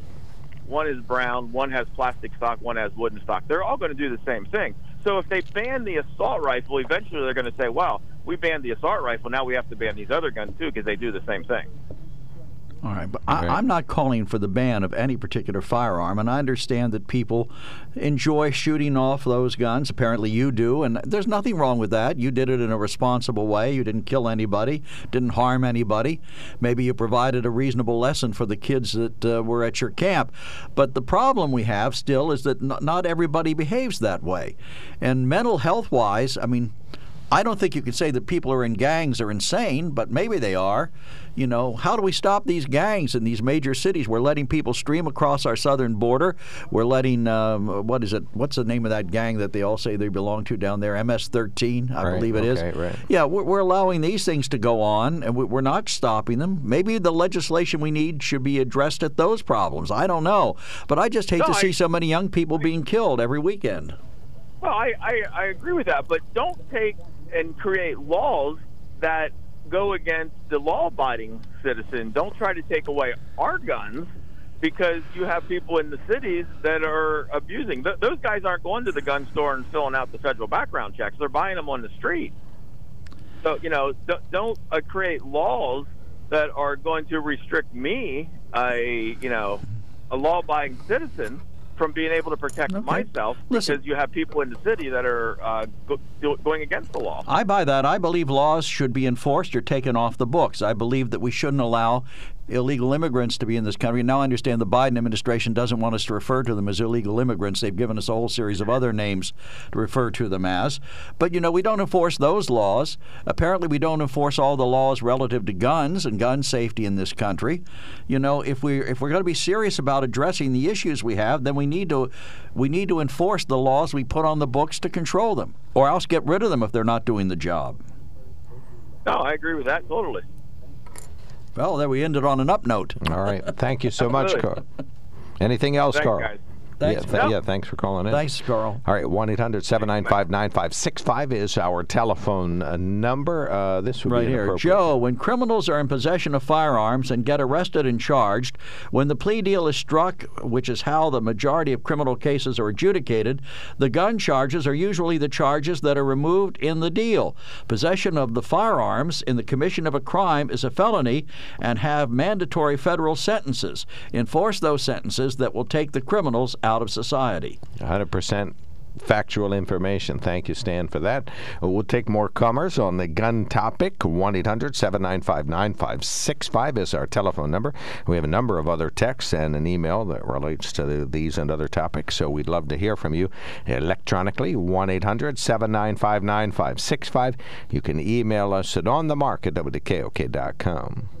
one is brown, one has plastic stock, one has wooden stock. They're all going to do the same thing. So if they ban the assault rifle, eventually they're going to say, "Well, we banned the assault rifle. Now we have to ban these other guns too because they do the same thing." All right, but I, I'm not calling for the ban of any particular firearm, and I understand that people enjoy shooting off those guns. Apparently, you do, and there's nothing wrong with that. You did it in a responsible way. You didn't kill anybody, didn't harm anybody. Maybe you provided a reasonable lesson for the kids that uh, were at your camp. But the problem we have still is that n- not everybody behaves that way. And mental health wise, I mean, I don't think you could say that people who are in gangs are insane, but maybe they are. You know, how do we stop these gangs in these major cities? We're letting people stream across our southern border. We're letting um, what is it? What's the name of that gang that they all say they belong to down there? MS-13, I Right, believe it is. okay, right. Yeah, we're, we're allowing these things to go on, and we- we're not stopping them. Maybe the legislation we need should be addressed at those problems. I don't know, but I just hate No, to I- see so many young people being killed every weekend. Well, I, I, I agree with that, but don't take and create laws that go against the law abiding citizen. Don't try to take away our guns because you have people in the cities that are abusing. Th- those guys aren't going to the gun store and filling out the federal background checks, they're buying them on the street. So, you know, don't, don't uh, create laws that are going to restrict me, a, you know, a law abiding citizen from being able to protect myself Listen. because you have people in the city that are uh, go, going against the law. I buy that. I believe laws should be enforced or taken off the books. I believe that we shouldn't allow illegal immigrants to be in this country. Now I understand the Biden administration doesn't want us to refer to them as illegal immigrants. They've given us a whole series of other names to refer to them as. But you know, we don't enforce those laws. Apparently we don't enforce all the laws relative to guns and gun safety in this country. You know, if we if we're going to be serious about addressing the issues we have, then we need to we need to enforce the laws we put on the books to control them or else get rid of them if they're not doing the job. No, I agree with that totally. Well, there we ended on an up note. All right. Thank you so much, Carl. Anything else, Thanks, Carl? guys. Thanks. Yeah, th- yeah, thanks for calling in. Thanks, Carl. All right, 1 800 795 9565 is our telephone uh, number. Uh, this would Right be here. Joe, when criminals are in possession of firearms and get arrested and charged, when the plea deal is struck, which is how the majority of criminal cases are adjudicated, the gun charges are usually the charges that are removed in the deal. Possession of the firearms in the commission of a crime is a felony and have mandatory federal sentences. Enforce those sentences that will take the criminals out of society. 100% factual information. Thank you, Stan, for that. We'll take more comers on the gun topic. 1 800 795 9565 is our telephone number. We have a number of other texts and an email that relates to the, these and other topics, so we'd love to hear from you electronically. 1 800 795 9565. You can email us at onthemark at WKOK.com.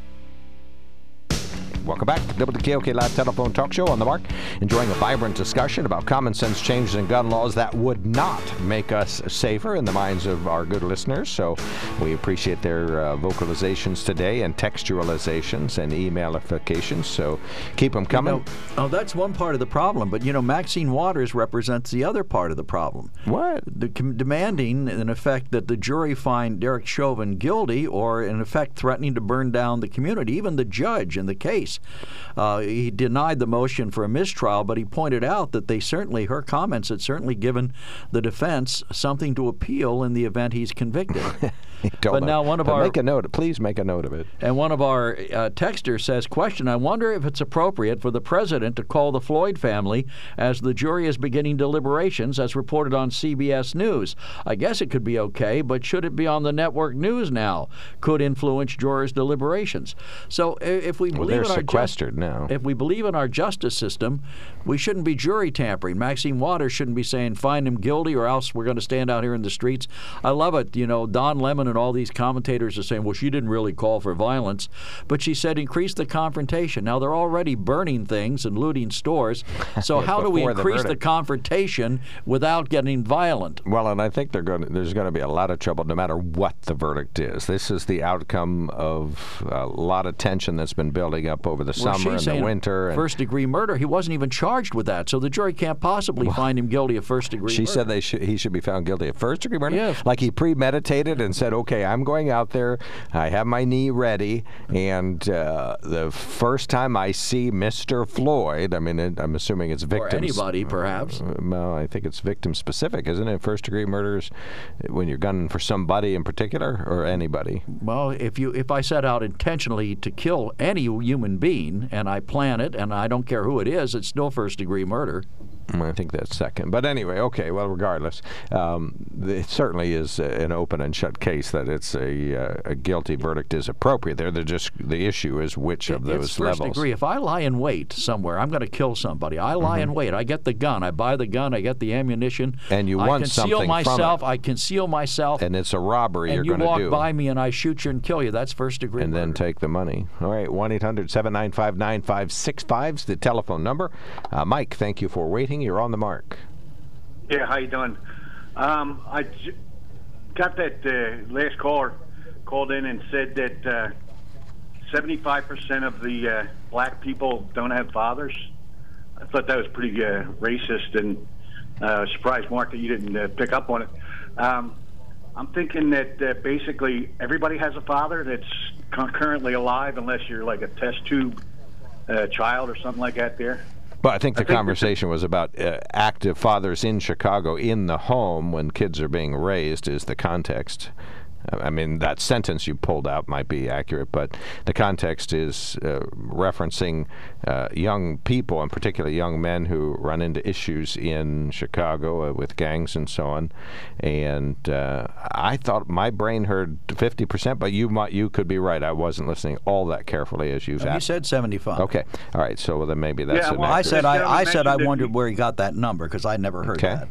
Welcome back to WKOK Live Telephone Talk Show on the Mark. Enjoying a vibrant discussion about common sense changes in gun laws that would not make us safer in the minds of our good listeners. So we appreciate their uh, vocalizations today and textualizations and emailifications. So keep them coming. You know, oh, that's one part of the problem. But you know, Maxine Waters represents the other part of the problem. What? The, com- demanding, in effect, that the jury find Derek Chauvin guilty, or in effect, threatening to burn down the community. Even the judge in the case, uh, he denied the motion for a mistrial, but he pointed out that they certainly, her comments had certainly given the defense something to appeal in the event he's convicted. But now one of But our make a note. Please make a note of it. and one of our uh, texters says, Question I wonder if it's appropriate for the president to call the Floyd family as the jury is beginning deliberations, as reported on CBS News. I guess it could be okay, but should it be on the network news now? Could influence jurors' deliberations. So if we Well, believe in sequestered now. If we believe in our justice system, we shouldn't be jury tampering. Maxine Waters shouldn't be saying find him guilty or else we're going to stand out here in the streets. I love it. You know, Don Lemon and all these commentators are saying, well, she didn't really call for violence, but she said increase the confrontation. Now they're already burning things and looting stores. So how do we increase the, the, confrontation without getting violent? Well, and I think going to, there's going to be a lot of trouble no matter what the verdict is. This is the outcome of a lot of tension that's been building up over the well, summer and the winter. First degree murder. He wasn't even charged with that, so the jury can't possibly well, find him guilty of first degree. She murder. said they should, he should be found guilty of first degree murder. Yeah. Like he premeditated and said, "Okay, I'm going out there. I have my knee ready, and uh, the first time I see Mr. Floyd, I mean, it, I'm assuming it's victims. Or anybody, perhaps. Uh, well, I think it's victim specific, isn't it? First degree murders when you're gunning for somebody in particular or anybody. Well, if you if I set out intentionally to kill any human being and I plan it and I don't care who it is, it's still first degree murder. I think that's second. But anyway, okay. Well, regardless, um, it certainly is an open and shut case that it's a, uh, a guilty verdict is appropriate. There, the just the issue is which of those it's first levels. degree. If I lie in wait somewhere, I'm going to kill somebody. I lie mm-hmm. in wait. I get the gun. I buy the gun. I get the ammunition. And you I want conceal something myself. from it. I conceal myself. And it's a robbery and you're you walk do. by me and I shoot you and kill you. That's first degree. And murder. then take the money. All right, One 800 795 9565 is the telephone number. Uh, Mike, thank you for waiting. You're on the mark. Yeah, how you doing? Um, I j- got that uh, last caller called in and said that uh, seventy-five percent of the uh, black people don't have fathers. I thought that was pretty uh, racist, and uh, surprised, Mark, that you didn't uh, pick up on it. Um, I'm thinking that basically everybody has a father that's con- currently alive, unless you're like a test tube child or something like that. There. But I think the I think conversation was about uh, active fathers in Chicago in the home when kids are being raised, is the context. I mean, that sentence you pulled out might be accurate, but the context is uh, referencing uh, young people, and particularly young men who run into issues in Chicago uh, with gangs and so on. And uh, I thought my brain heard 50%, but you might, you could be right. I wasn't listening all that carefully as you've no, asked. You said 75. Okay. All right. So well, then maybe that's yeah, well, I said I, I said I wondered where he got that number because I never heard okay. that.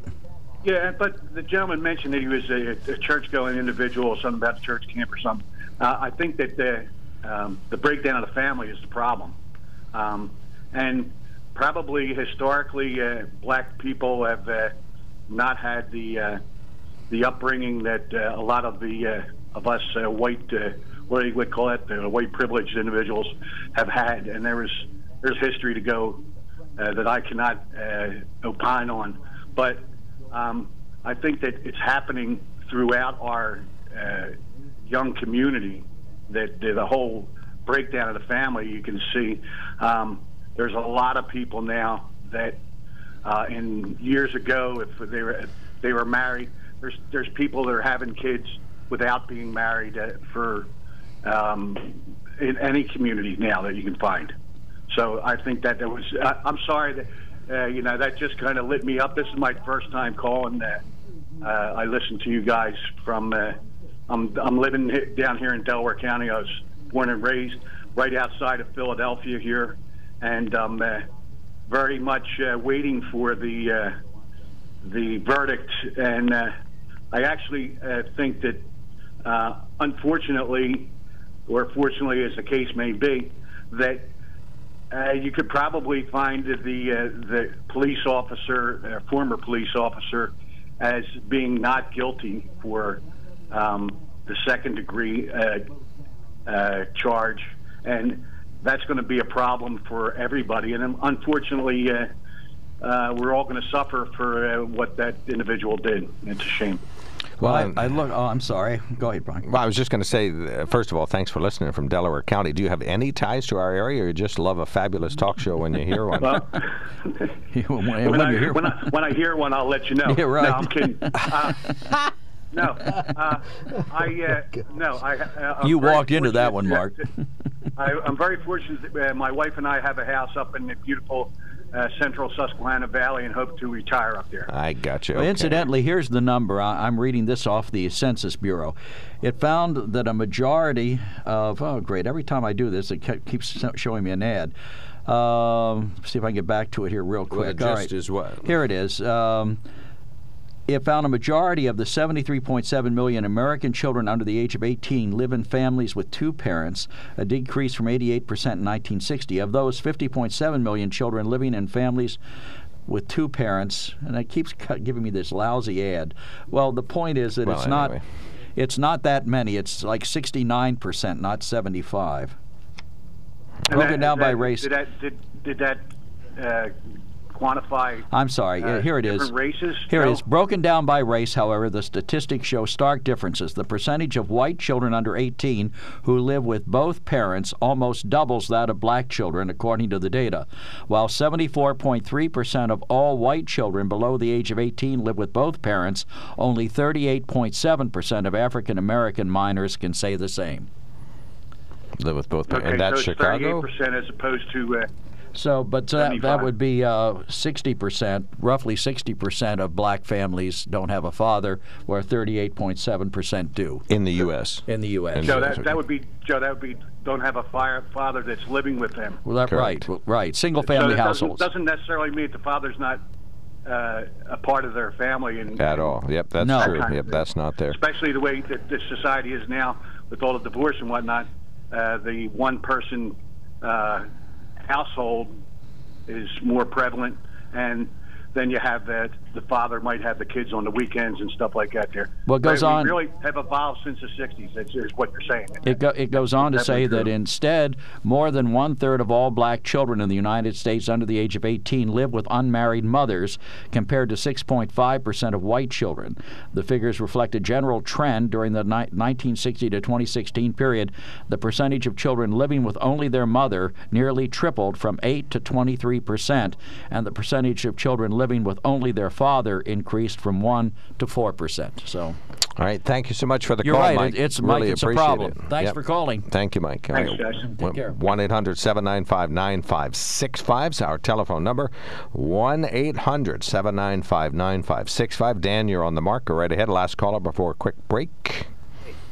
Yeah, but the gentleman mentioned that he was a, a church-going individual, or something about the church camp or something. Uh, I think that the um, the breakdown of the family is the problem, um, and probably historically, uh, black people have uh, not had the uh, the upbringing that uh, a lot of the uh, of us uh, white uh, what you would call it, the white privileged individuals have had, and there is there's history to go uh, that I cannot uh, opine on, but um, I think that it's happening throughout our uh, young community. That the whole breakdown of the family, you can see. Um, there's a lot of people now that, uh, in years ago, if they were they were married, there's there's people that are having kids without being married uh, for um, in any community now that you can find. So I think that there was. I, I'm sorry that uh, you know, that just kind of lit me up. This is my first time calling. That uh, I listen to you guys from. Uh, I'm I'm living down here in Delaware County. I was born and raised right outside of Philadelphia here, and I'm uh, very much uh, waiting for the uh, the verdict. And uh, I actually uh, think that, uh, unfortunately, or fortunately, as the case may be, that uh, you could probably find the uh, the police officer, uh, former police officer, as being not guilty for um, the second degree uh, charge, and that's going to be a problem for everybody. And unfortunately, we're all going to suffer for what that individual did. It's a shame. Well, I, I look. Oh, I'm sorry. Go ahead, Brian. Well, I was just going to say, first of all, thanks for listening from Delaware County. Do you have any ties to our area, or you just love a fabulous talk show when you hear one? well, when, when, when, I, hear when, I, when I hear one, I'll let you know. Yeah, right. No, I'm kidding. Uh, no, uh, I uh, no. I. Uh, you walked into that one, Mark. I, am very fortunate that uh, my wife and I have a house up in the beautiful uh, central Susquehanna Valley and hope to retire up there. I got you. Well, Okay. Incidentally, here's the number. I- I'm reading this off the Census Bureau. It found that a majority of oh great, every time I do this, it keeps showing me an ad. Um, see if I can get back to it here real quick. the All gist right. is what? Here it is. Um, it found a majority of the 73.7 million American children under the age of 18 live in families with two parents, a decrease from 88% in 1960. Of those, 50.7 million children living in families with two parents, and it keeps giving me this lousy ad. Well, the point is that Well, it's not it's not that many. It's like 69%, not 75. And Broken that- down by race. Did that did, did that uh, quantify? I'm sorry. uh, here it is. races? Here No? it is. Broken down by race, however, the statistics show stark differences. The percentage of white children under 18 who live with both parents almost doubles that of black children, according to the data. While 74.3% of all white children below the age of 18 live with both parents, only 38.7% of African American minors can say the same. Live with both. parents. Okay, and that's so it's Chicago. 38% as opposed to. Uh, So, but that, that would be uh, 60%, roughly 60% of black families don't have a father, where 38.7% do In the U.S. in the U.S. Joe, that, that would be Joe. That would be don't have a fire, father that's living with them. Well, that, right, Correct. right. Single so family that households. Doesn't, doesn't necessarily mean that the father's not uh, a part of their family. And, At all. Yep, that's No. true. That Yep, that's not there. especially the way that this society is now with all the divorce and whatnot. Uh, the one-person uh, household is more prevalent, and then you have that the father might have the kids on the weekends and stuff like that. There, What goes But we on- really have evolved since the '60s. That's is what you're saying. It, go, it goes on to say that instead, more than one third of all black children in the United States under the age of 18 live with unmarried mothers, compared to 6.5% of white children. The figures reflect a general trend during the ni- 1960 to 2016 period. The percentage of children living with only their mother nearly tripled from 8 to 23%, and the percentage of children living with only their father increased from 1 to 4%. So All right. Thank you so much for the you're call, right. Mike. it's really Mike. It's a problem. it. Thanks Yep. for calling. Thank you, Mike. Thanks, guys. Take care. 1 800 795 9565 is our telephone number. 1 800 795 9565. Dan, you're on the mark. Go right ahead. Last caller before a quick break.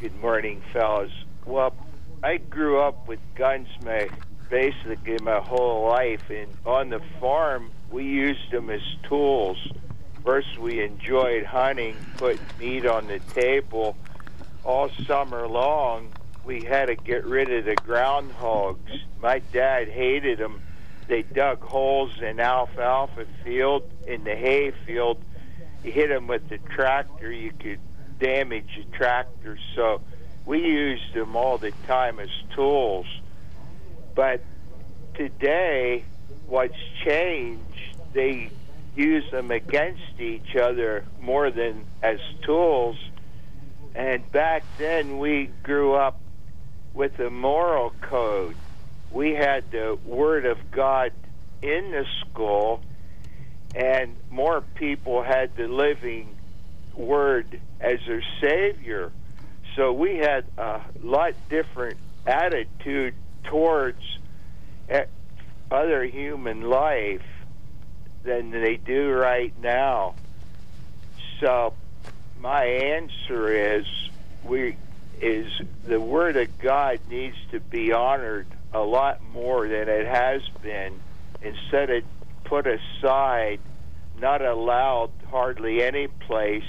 Good morning, fellas. Well, I grew up with gunsmith basically my whole life, and on the farm, we used them as tools. First, we enjoyed hunting, putting meat on the table. All summer long, we had to get rid of the groundhogs. My dad hated them. They dug holes in alfalfa field, in the hay field. You hit them with the tractor, you could damage the tractor. So we used them all the time as tools. But today, what's changed, they use them against each other more than as tools. And back then, we grew up with a moral code. We had the Word of God in the school, and more people had the living Word as their Savior. So we had a lot different attitude towards eh, other human life than they do right now. So my answer is we is the word of God needs to be honored a lot more than it has been instead of put aside not allowed hardly any place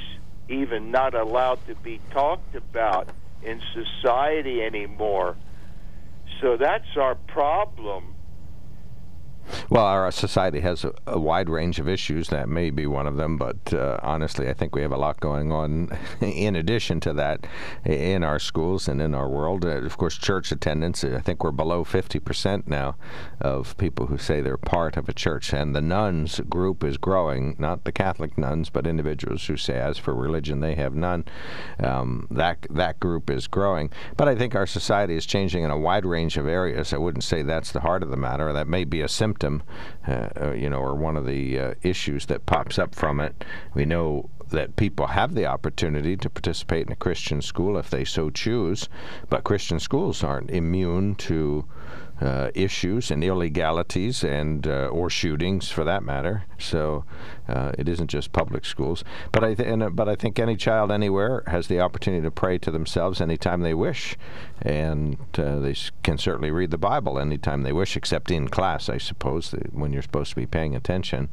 even not allowed to be talked about in society anymore so that's our problem Well, our society has a, a wide range of issues. That may be one of them, but uh, honestly, I think we have a lot going on in addition to that in our schools and in our world. Uh, of course, church attendance, I think we're below 50% now of people who say they're part of a church. And the nones group is growing, not the Catholic nuns, but individuals who say, as for religion, they have none. Um, that, that group is growing. But I think our society is changing in a wide range of areas. I wouldn't say that's the heart of the matter. That may be a symptom, uh, uh, you know, or one of the uh, issues that pops up from it. We know that people have the opportunity to participate in a Christian school if they so choose, but Christian schools aren't immune to uh, issues and illegalities and uh, or shootings for that matter. So uh, it isn't just public schools. But I th- and, uh, but I think any child anywhere has the opportunity to pray to themselves anytime they wish, and uh, they can certainly read the Bible anytime they wish, except in class, I suppose, when you're supposed to be paying attention.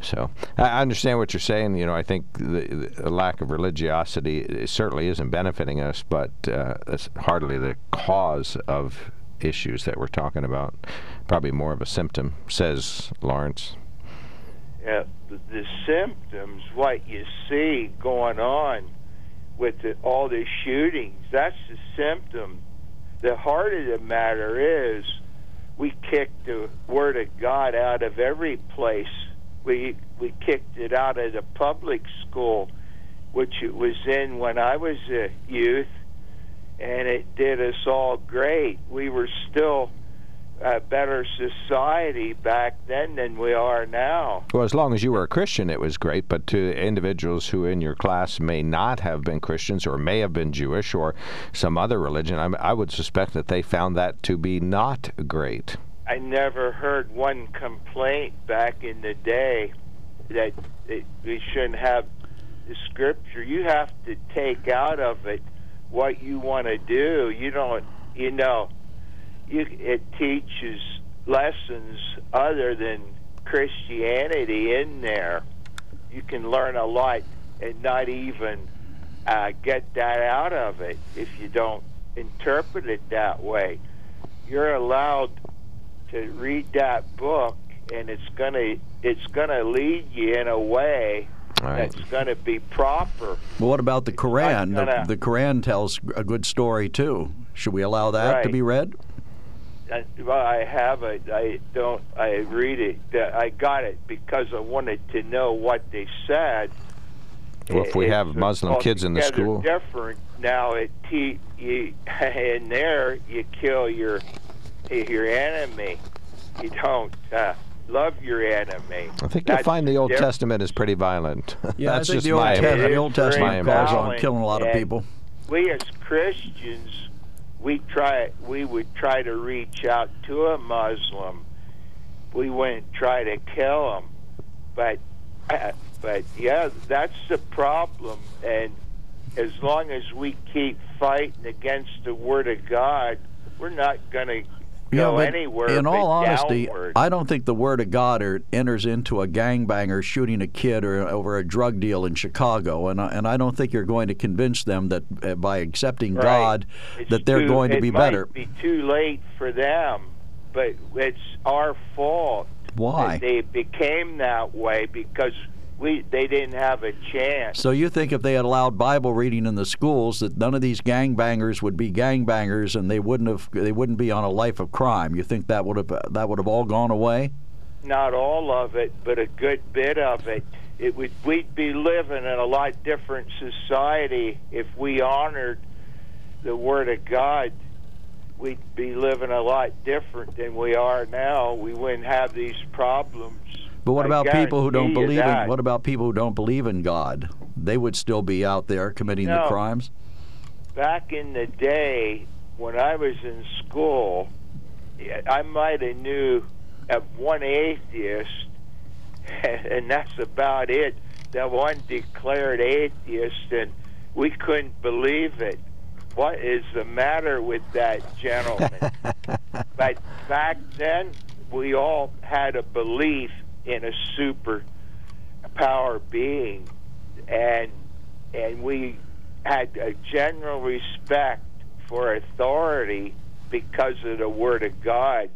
So I understand what you're saying. You know, I think the, the lack of religiosity certainly isn't benefiting us, but uh, it's hardly the cause of issues that we're talking about. Probably more of a symptom, says Lawrence. Yeah, the, symptoms, what you see going on with the, all the shootings, that's the symptom. The heart of the matter is we kicked the Word of God out of every place. We we kicked it out of the public school, which it was in when I was a youth, and it did us all great. We were still a better society back then than we are now. Well, as long as you were a Christian, it was great. But to individuals who in your class may not have been Christians or may have been Jewish or some other religion, I, I would suspect that they found that to be not great. I never heard one complaint back in the day that it, we shouldn't have the scripture. You have to take out of it what you want to do. You don't, you know, you, it teaches lessons other than Christianity in there. You can learn a lot and not even uh, get that out of it if you don't interpret it that way. You're allowed to read that book, and it's gonna it's gonna lead you in a way Right. that's gonna be proper. Well, what about the Quran? gonna- The, the Quran tells a good story too. Should we allow that to be read? I, well, I have it. I don't. I read it. I got it because I wanted to know what they said. Well, if we It's have Muslim kids in the school, different now. It te- you, in there you kill your your enemy. You don't uh, love your enemy. I think you'll find the Old different. Testament is pretty violent. Yeah, That's I think just the Old, my Testament, the Old Testament calls on killing a lot of people. We as Christians, we try. We would try to reach out to a Muslim. We wouldn't try to kill him, but uh, but yeah, that's the problem. And as long as we keep fighting against the Word of God, we're not going to Yeah, go anywhere. in all honesty, downward. I don't think the word of God er, enters into a gangbanger shooting a kid or over a drug deal in Chicago, and I, and I don't think you're going to convince them that uh, by accepting Right. God It's that they're too- going to be better. it be might better. Be too late for them, but it's our fault. Why? that They became that way because we they didn't have a chance. So you think if they had allowed Bible reading in the schools, that none of these gangbangers would be gangbangers, and they wouldn't have they wouldn't be on a life of crime? You think that would have that would have all gone away? Not all of it, but a good bit of it. It would we'd be living in a lot different society if we honored the Word of God. We'd be living a lot different than we are now. We wouldn't have these problems. But what I about people who don't believe in what about people who don't believe in God? They would still be out there committing the crimes. back in the day when I was in school, I might have knew of one atheist, and that's about it. That one declared atheist, and we couldn't believe it. What is the matter with that gentleman? but back then, we all had a belief in a super power being, and and we had a general respect for authority because of the Word of God,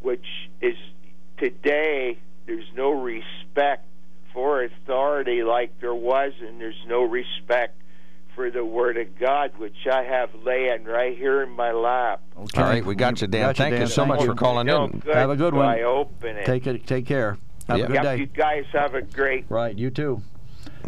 which is today there's no respect for authority like there was, and there's no respect for the Word of God, which I have laying right here in my lap. Okay. All right, we got you, Dan. Got Thank you Dan. so Thank much you. for calling No in. good Have a good one. I open it. Take it. Take care. Have Yeah. a good Yep, day. you guys have a great Right. You too.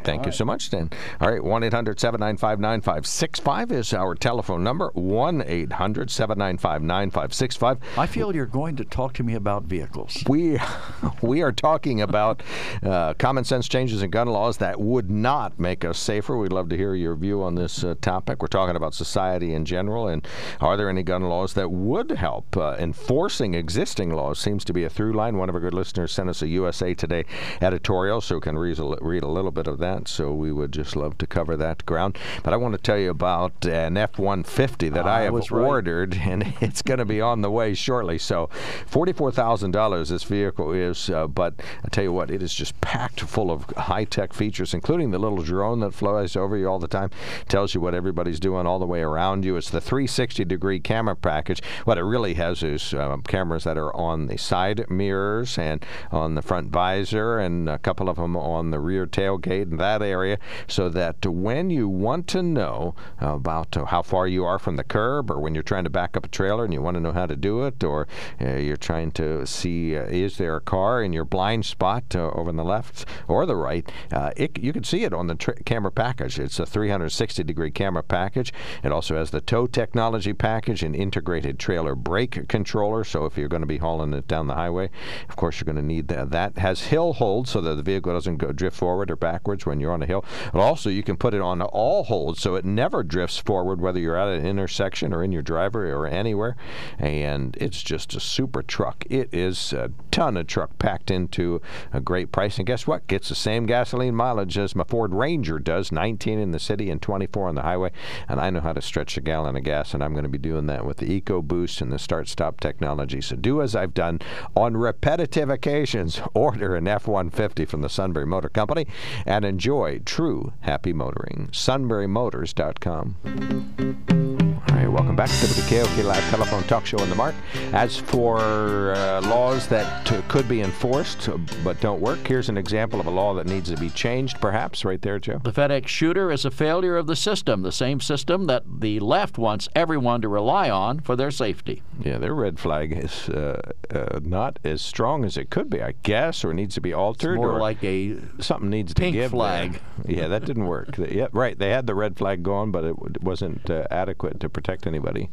Thank you so much, Dan. All right, 1 800 795 9565 is our telephone number. 1 800 795 9565. I feel you're going to talk to me about vehicles. We, we are talking about uh, common sense changes in gun laws that would not make us safer. We'd love to hear your view on this uh, topic. We're talking about society in general, and are there any gun laws that would help? Uh, enforcing existing laws seems to be a through line. One of our good listeners sent us a USA Today editorial, so we can read a, read a little bit of that. So we would just love to cover that ground. But I want to tell you about an F 150 that I have right. ordered, and it's going to be on the way shortly. So $44,000 this vehicle is, uh, but I tell you what, it is just packed full of high tech features, including the little drone that flies over you all the time, tells you what everybody's doing all the way around you. It's the 360 degree camera package. What it really has is um, cameras that are on the side mirrors and on the front visor, and a couple of them on the rear tailgate and that area, so that when you want to know about uh, how far you are from the curb, or when you're trying to back up a trailer and you want to know how to do it, or uh, you're trying to see uh, is there a car in your blind spot over on the left or the right, it, you can see it on the camera package. It's a 360 degree camera package. It also has the tow technology package and integrated trailer brake controller. So if you're going to be hauling it down the highway, of course you're going to need that. That has hill hold so that the vehicle doesn't go drift forward or backwards when you're on a hill. But also you can put it on all holds so it never drifts forward whether you're at an intersection or in your driveway or anywhere. And it's just a super truck. It is a ton of truck packed into a great price. And guess what? Gets the same gasoline mileage as my Ford Ranger does 19 in the city and 24 on the highway. And I know how to stretch a gallon of gas, and I'm going to be doing that with the EcoBoost and the start stop technology. So do as I've done on repetitive occasions order an F 150 from the Sunbury Motor Company and enjoy true happy motoring. SunburyMotors.com. All right, welcome back to the KOK Live Telephone Talk Show on the Mark. As for uh, laws that uh, could be enforced but don't work, here's an example of a law that needs to be changed, perhaps, right there, Joe. The FedEx shooter is a failure of the system, the same system that the left wants everyone to rely on for their safety. Yeah, their red flag is uh, uh, not as strong as it could be, I guess, or needs to be altered. more or like a something needs pink to give. flag. there. Yeah, that didn't work. Yeah, right. They had the red flag going, but it wasn't uh, adequate to protect anybody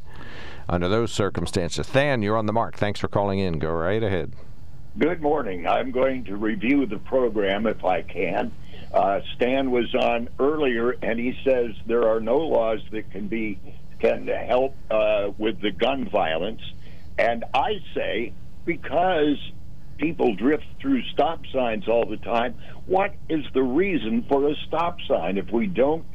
under those circumstances. Than, you're on the mark. Thanks for calling in. Go right ahead. Good morning. I'm going to review the program if I can. Uh, Stan was on earlier, and he says there are no laws that can be can help uh, with the gun violence. And I say because people drift through stop signs all the time, what is the reason for a stop sign if we don't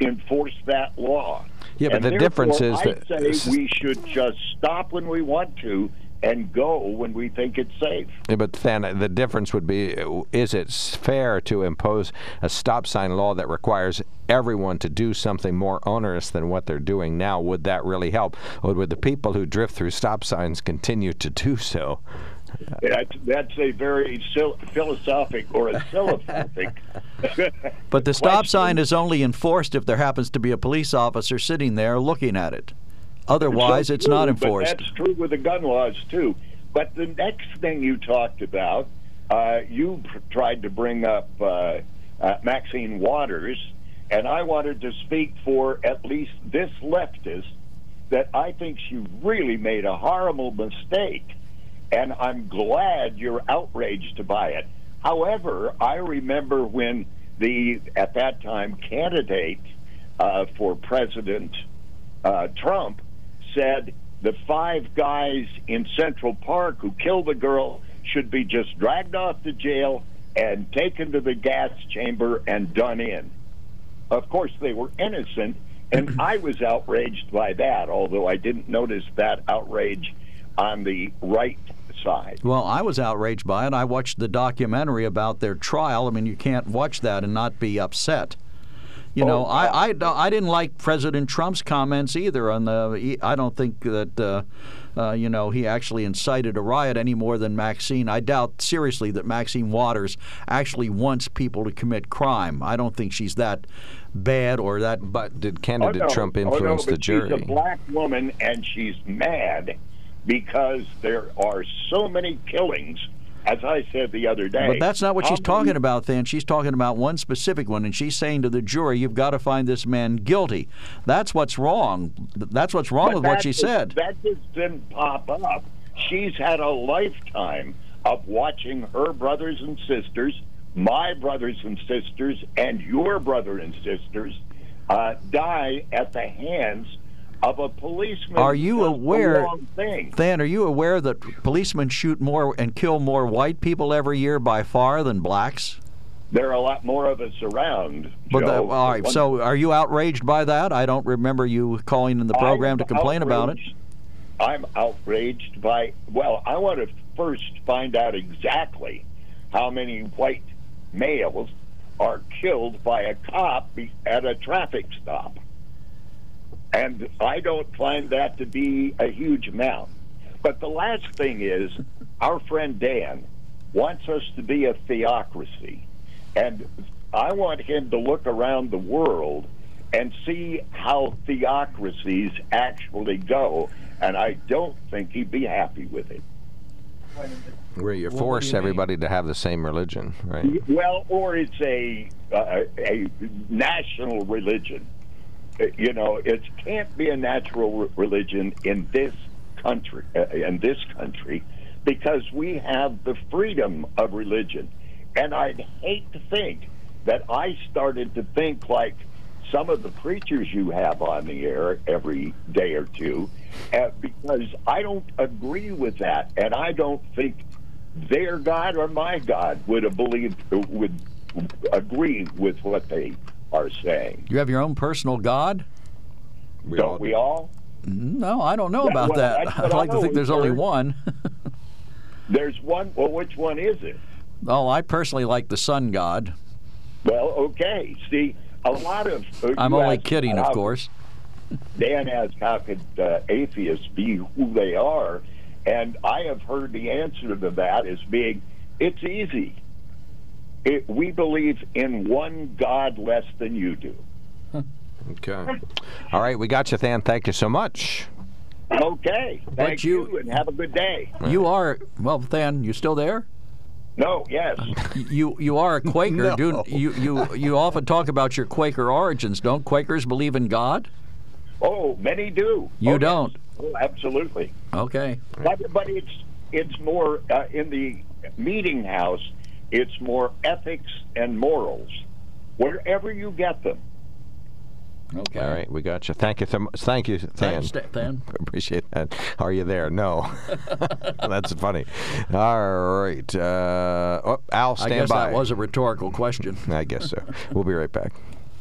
enforce that law? Yeah, but And the difference is that- I say we should just stop when we want to and go when we think it's safe. Yeah, but then the difference would be is it fair to impose a stop sign law that requires everyone to do something more onerous than what they're doing now? Would that really help? Or would the people who drift through stop signs continue to do so? That's, that's a very philosophic or a philosophic. But the stop sign is only enforced if there happens to be a police officer sitting there looking at it. Otherwise, So it's not enforced. But that's true with the gun laws too. But the next thing you talked about, uh, you pr- tried to bring up uh, uh, Maxine Waters, and I wanted to speak for at least this leftist that I think she really made a horrible mistake, and I'm glad you're outraged by it. However, I remember when the at that time candidate uh, for President uh, Trump said the five guys in Central Park who killed the girl should be just dragged off to jail and taken to the gas chamber and done in. Of course, they were innocent, and I was outraged by that, although I didn't notice that outrage on the right side. Well, I was outraged by it. I watched the documentary about their trial. I mean, you can't watch that and not be upset. You know, Oh, I, I, I didn't like President Trump's comments either. On the, I don't think that uh, uh, you know he actually incited a riot any more than Maxine. I doubt seriously that Maxine Waters actually wants people to commit crime. I don't think she's that bad or that. But did Oh, candidate no. Trump Oh, no, influence but the jury? She's a black woman, and she's mad because there are so many killings as I said the other day. But that's not what she's talking about, then. She's talking about one specific one, and she's saying to the jury, you've got to find this man guilty. That's what's wrong. That's what's wrong with what she just- said. That just didn't pop up. She's had a lifetime of watching her brothers and sisters, my brothers and sisters, and your brother and sisters uh, die at the hands of a policeman. Are you the aware. Than, are you aware that policemen shoot more and kill more white people every year by far than blacks? There are a lot more of us around. But Joe. all right, so are you outraged by that? I don't remember you calling in the program I'm to complain about it. I'm outraged by. Well, I want to first find out exactly how many white males are killed by a cop at a traffic stop, and I don't find that to be a huge amount. But the last thing is, our friend Dan wants us to be a theocracy, and I want him to look around the world and see how theocracies actually go, and I don't think he'd be happy with it. Where you force you mean? everybody to have the same religion, right? Well, or it's a uh, a national religion. You know, it can't be a natural re- religion in this country. Uh, in this country, because we have the freedom of religion, and I'd hate to think that I started to think like some of the preachers you have on the air every day or two, uh, because I don't agree with that, and I don't think their God or my God would have believed would agree with what they are saying. You have your own personal God? don't we all? No, I don't know Yeah, about well, that. I'd what I like to think there's only one. There's one. Well, which one is it? oh, I personally like the sun god. Well, okay. See, a lot of. uh, I'm only asked kidding, how- of course. Dan asked, how could uh, atheists be who they are? And I have heard the answer to that as being, it's easy. It, we believe in one God less than you do. Okay. All right, we got you, Than. Thank you so much. Okay. But Thank you- you, and have a good day. You are well, Than. You still there? No, yes. You you are a Quaker. No. Do you you you often talk about your Quaker origins? Don't Quakers believe in God? Oh, many do. You Oh, don't. Oh, absolutely. Okay. But, but it's it's more uh, in the meeting house. It's more ethics and morals, wherever you get them. Okay. All right, we got you. Thank you. Th- thank you, Than. Thanks, Than. Appreciate that. Are you there? No. That's funny. All right. Uh, oh, Al, I stand guess by. that was a rhetorical question. I guess so. We'll be right back.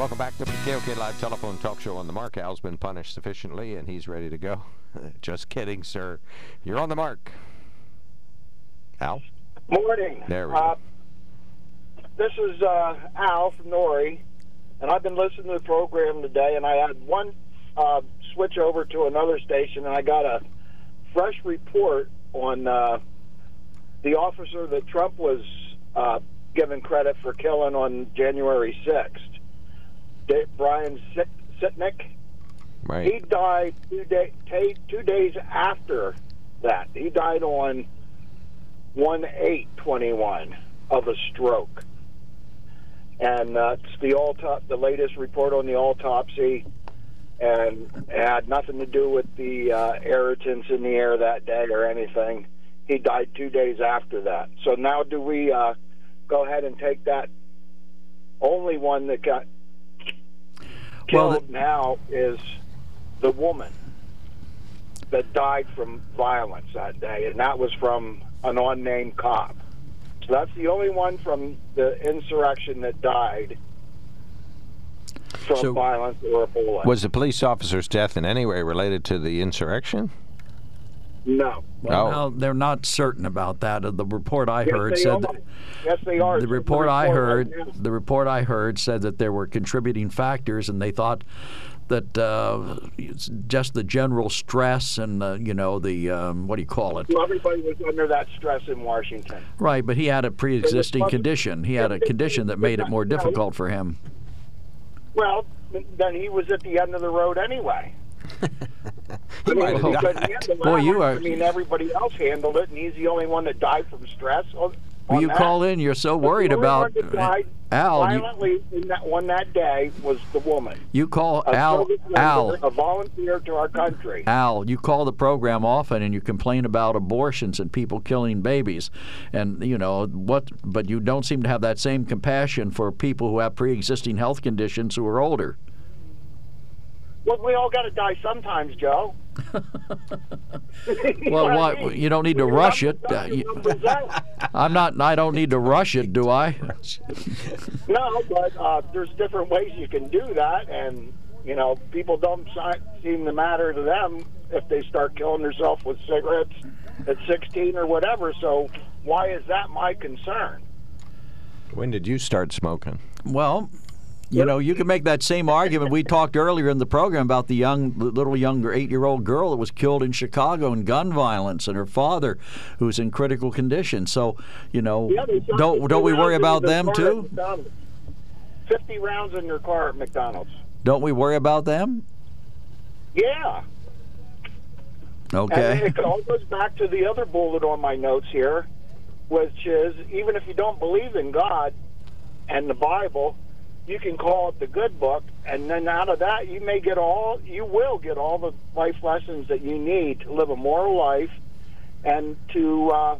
Welcome back to the KOK Live Telephone Talk Show on the mark. Al's been punished sufficiently, and he's ready to go. Just kidding, sir. You're on the mark. Al? Morning. There we uh, go. This is uh, Al from Nori, and I've been listening to the program today, and I had one uh, switch over to another station, and I got a fresh report on uh, the officer that Trump was uh, given credit for killing on January 6th, Brian Sit- Sitnick. Right. He died two, day, ta- two days after that. He died on one eight twenty one of a stroke, and uh, it's the auto- the latest report on the autopsy, and it had nothing to do with the uh, irritants in the air that day or anything. He died two days after that. So now, do we uh, go ahead and take that only one that got Well, killed now is the woman that died from violence that day, and that was from an unnamed cop. So that's the only one from the insurrection that died from So- violence or a bullet. Was the police officer's death in any way related to the insurrection? No. Well, Oh. now, they're not certain about that. Uh, The report I Yes, heard said that Yes, they are. the It's in report I heard right the report I heard said that there were contributing factors, and they thought that uh, just the general stress and uh, you know the um, what do you call it? Well, everybody was under that stress in Washington. Right, but he had a pre-existing condition. He had a condition that made it more difficult for him. Well, then he was at the end of the road anyway. I mean, might have he died. couldn't handle Boy, you are- I mean, everybody else handled it, and he's the only one that died from stress. On, Will you that. call in? You're so worried about uh, died Al. You, Violently in that one that day was the woman. you call A Al. Al. a volunteer to our country. Al, you call the program often and you complain about abortions and people killing babies, and you know what? But you don't seem to have that same compassion for people who have pre-existing health conditions who are older. Well, we all got to die sometimes, Joe. Well, what? You don't need to rush it. Uh, you- I'm not. I don't need to rush it, do I? No, but uh, there's different ways you can do that, and you know, people don't si- seem to matter to them if they start killing themselves with cigarettes at 16 or whatever. So why is that my concern? When did you start smoking? Well, you know, you can make that same argument. We talked earlier in the program about the young, little younger eight-year-old girl that was killed in Chicago in gun violence, and her father, who's in critical condition. So, you know, Yeah, don't don't we worry about them too? 50 rounds in your car at McDonald's. Don't we worry about them? Yeah. And Okay. it all goes back to the other bullet on my notes here, which is even if you don't believe in God and the Bible, you can call it the good book, and then out of that, you may get all, you will get all the life lessons that you need to live a moral life and to uh,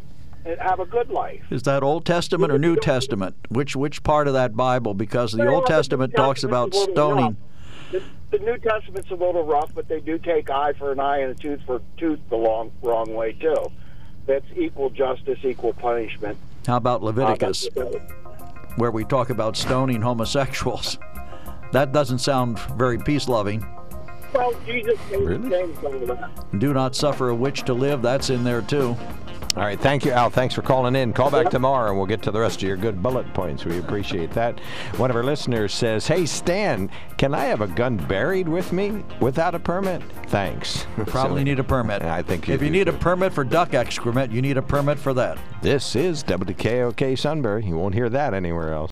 have a good life. Is that Old Testament or New Testament? Which which part of that Bible? Because the Old Testament talks about Testament's a little stoning. The, the New Testament's a little rough, but they do take eye for an eye and a tooth for a tooth the long, wrong way too. That's equal justice, equal punishment. How about Uh, Leviticus, that's- where we talk about stoning homosexuals? That doesn't sound very peace loving. well, Jesus Really? the same some of that. Do not suffer a witch to live. That's in there too. All right, thank you, Al. Thanks for calling in. Call back tomorrow, and we'll get to the rest of your good bullet points. We appreciate that. One of our listeners says, "Hey, Stan, can I have a gun buried with me without a permit? Thanks." Probably So, need a permit. I think if you need a permit for duck excrement, you need a permit for that. This is WKOK Sunbury. You won't hear that anywhere else.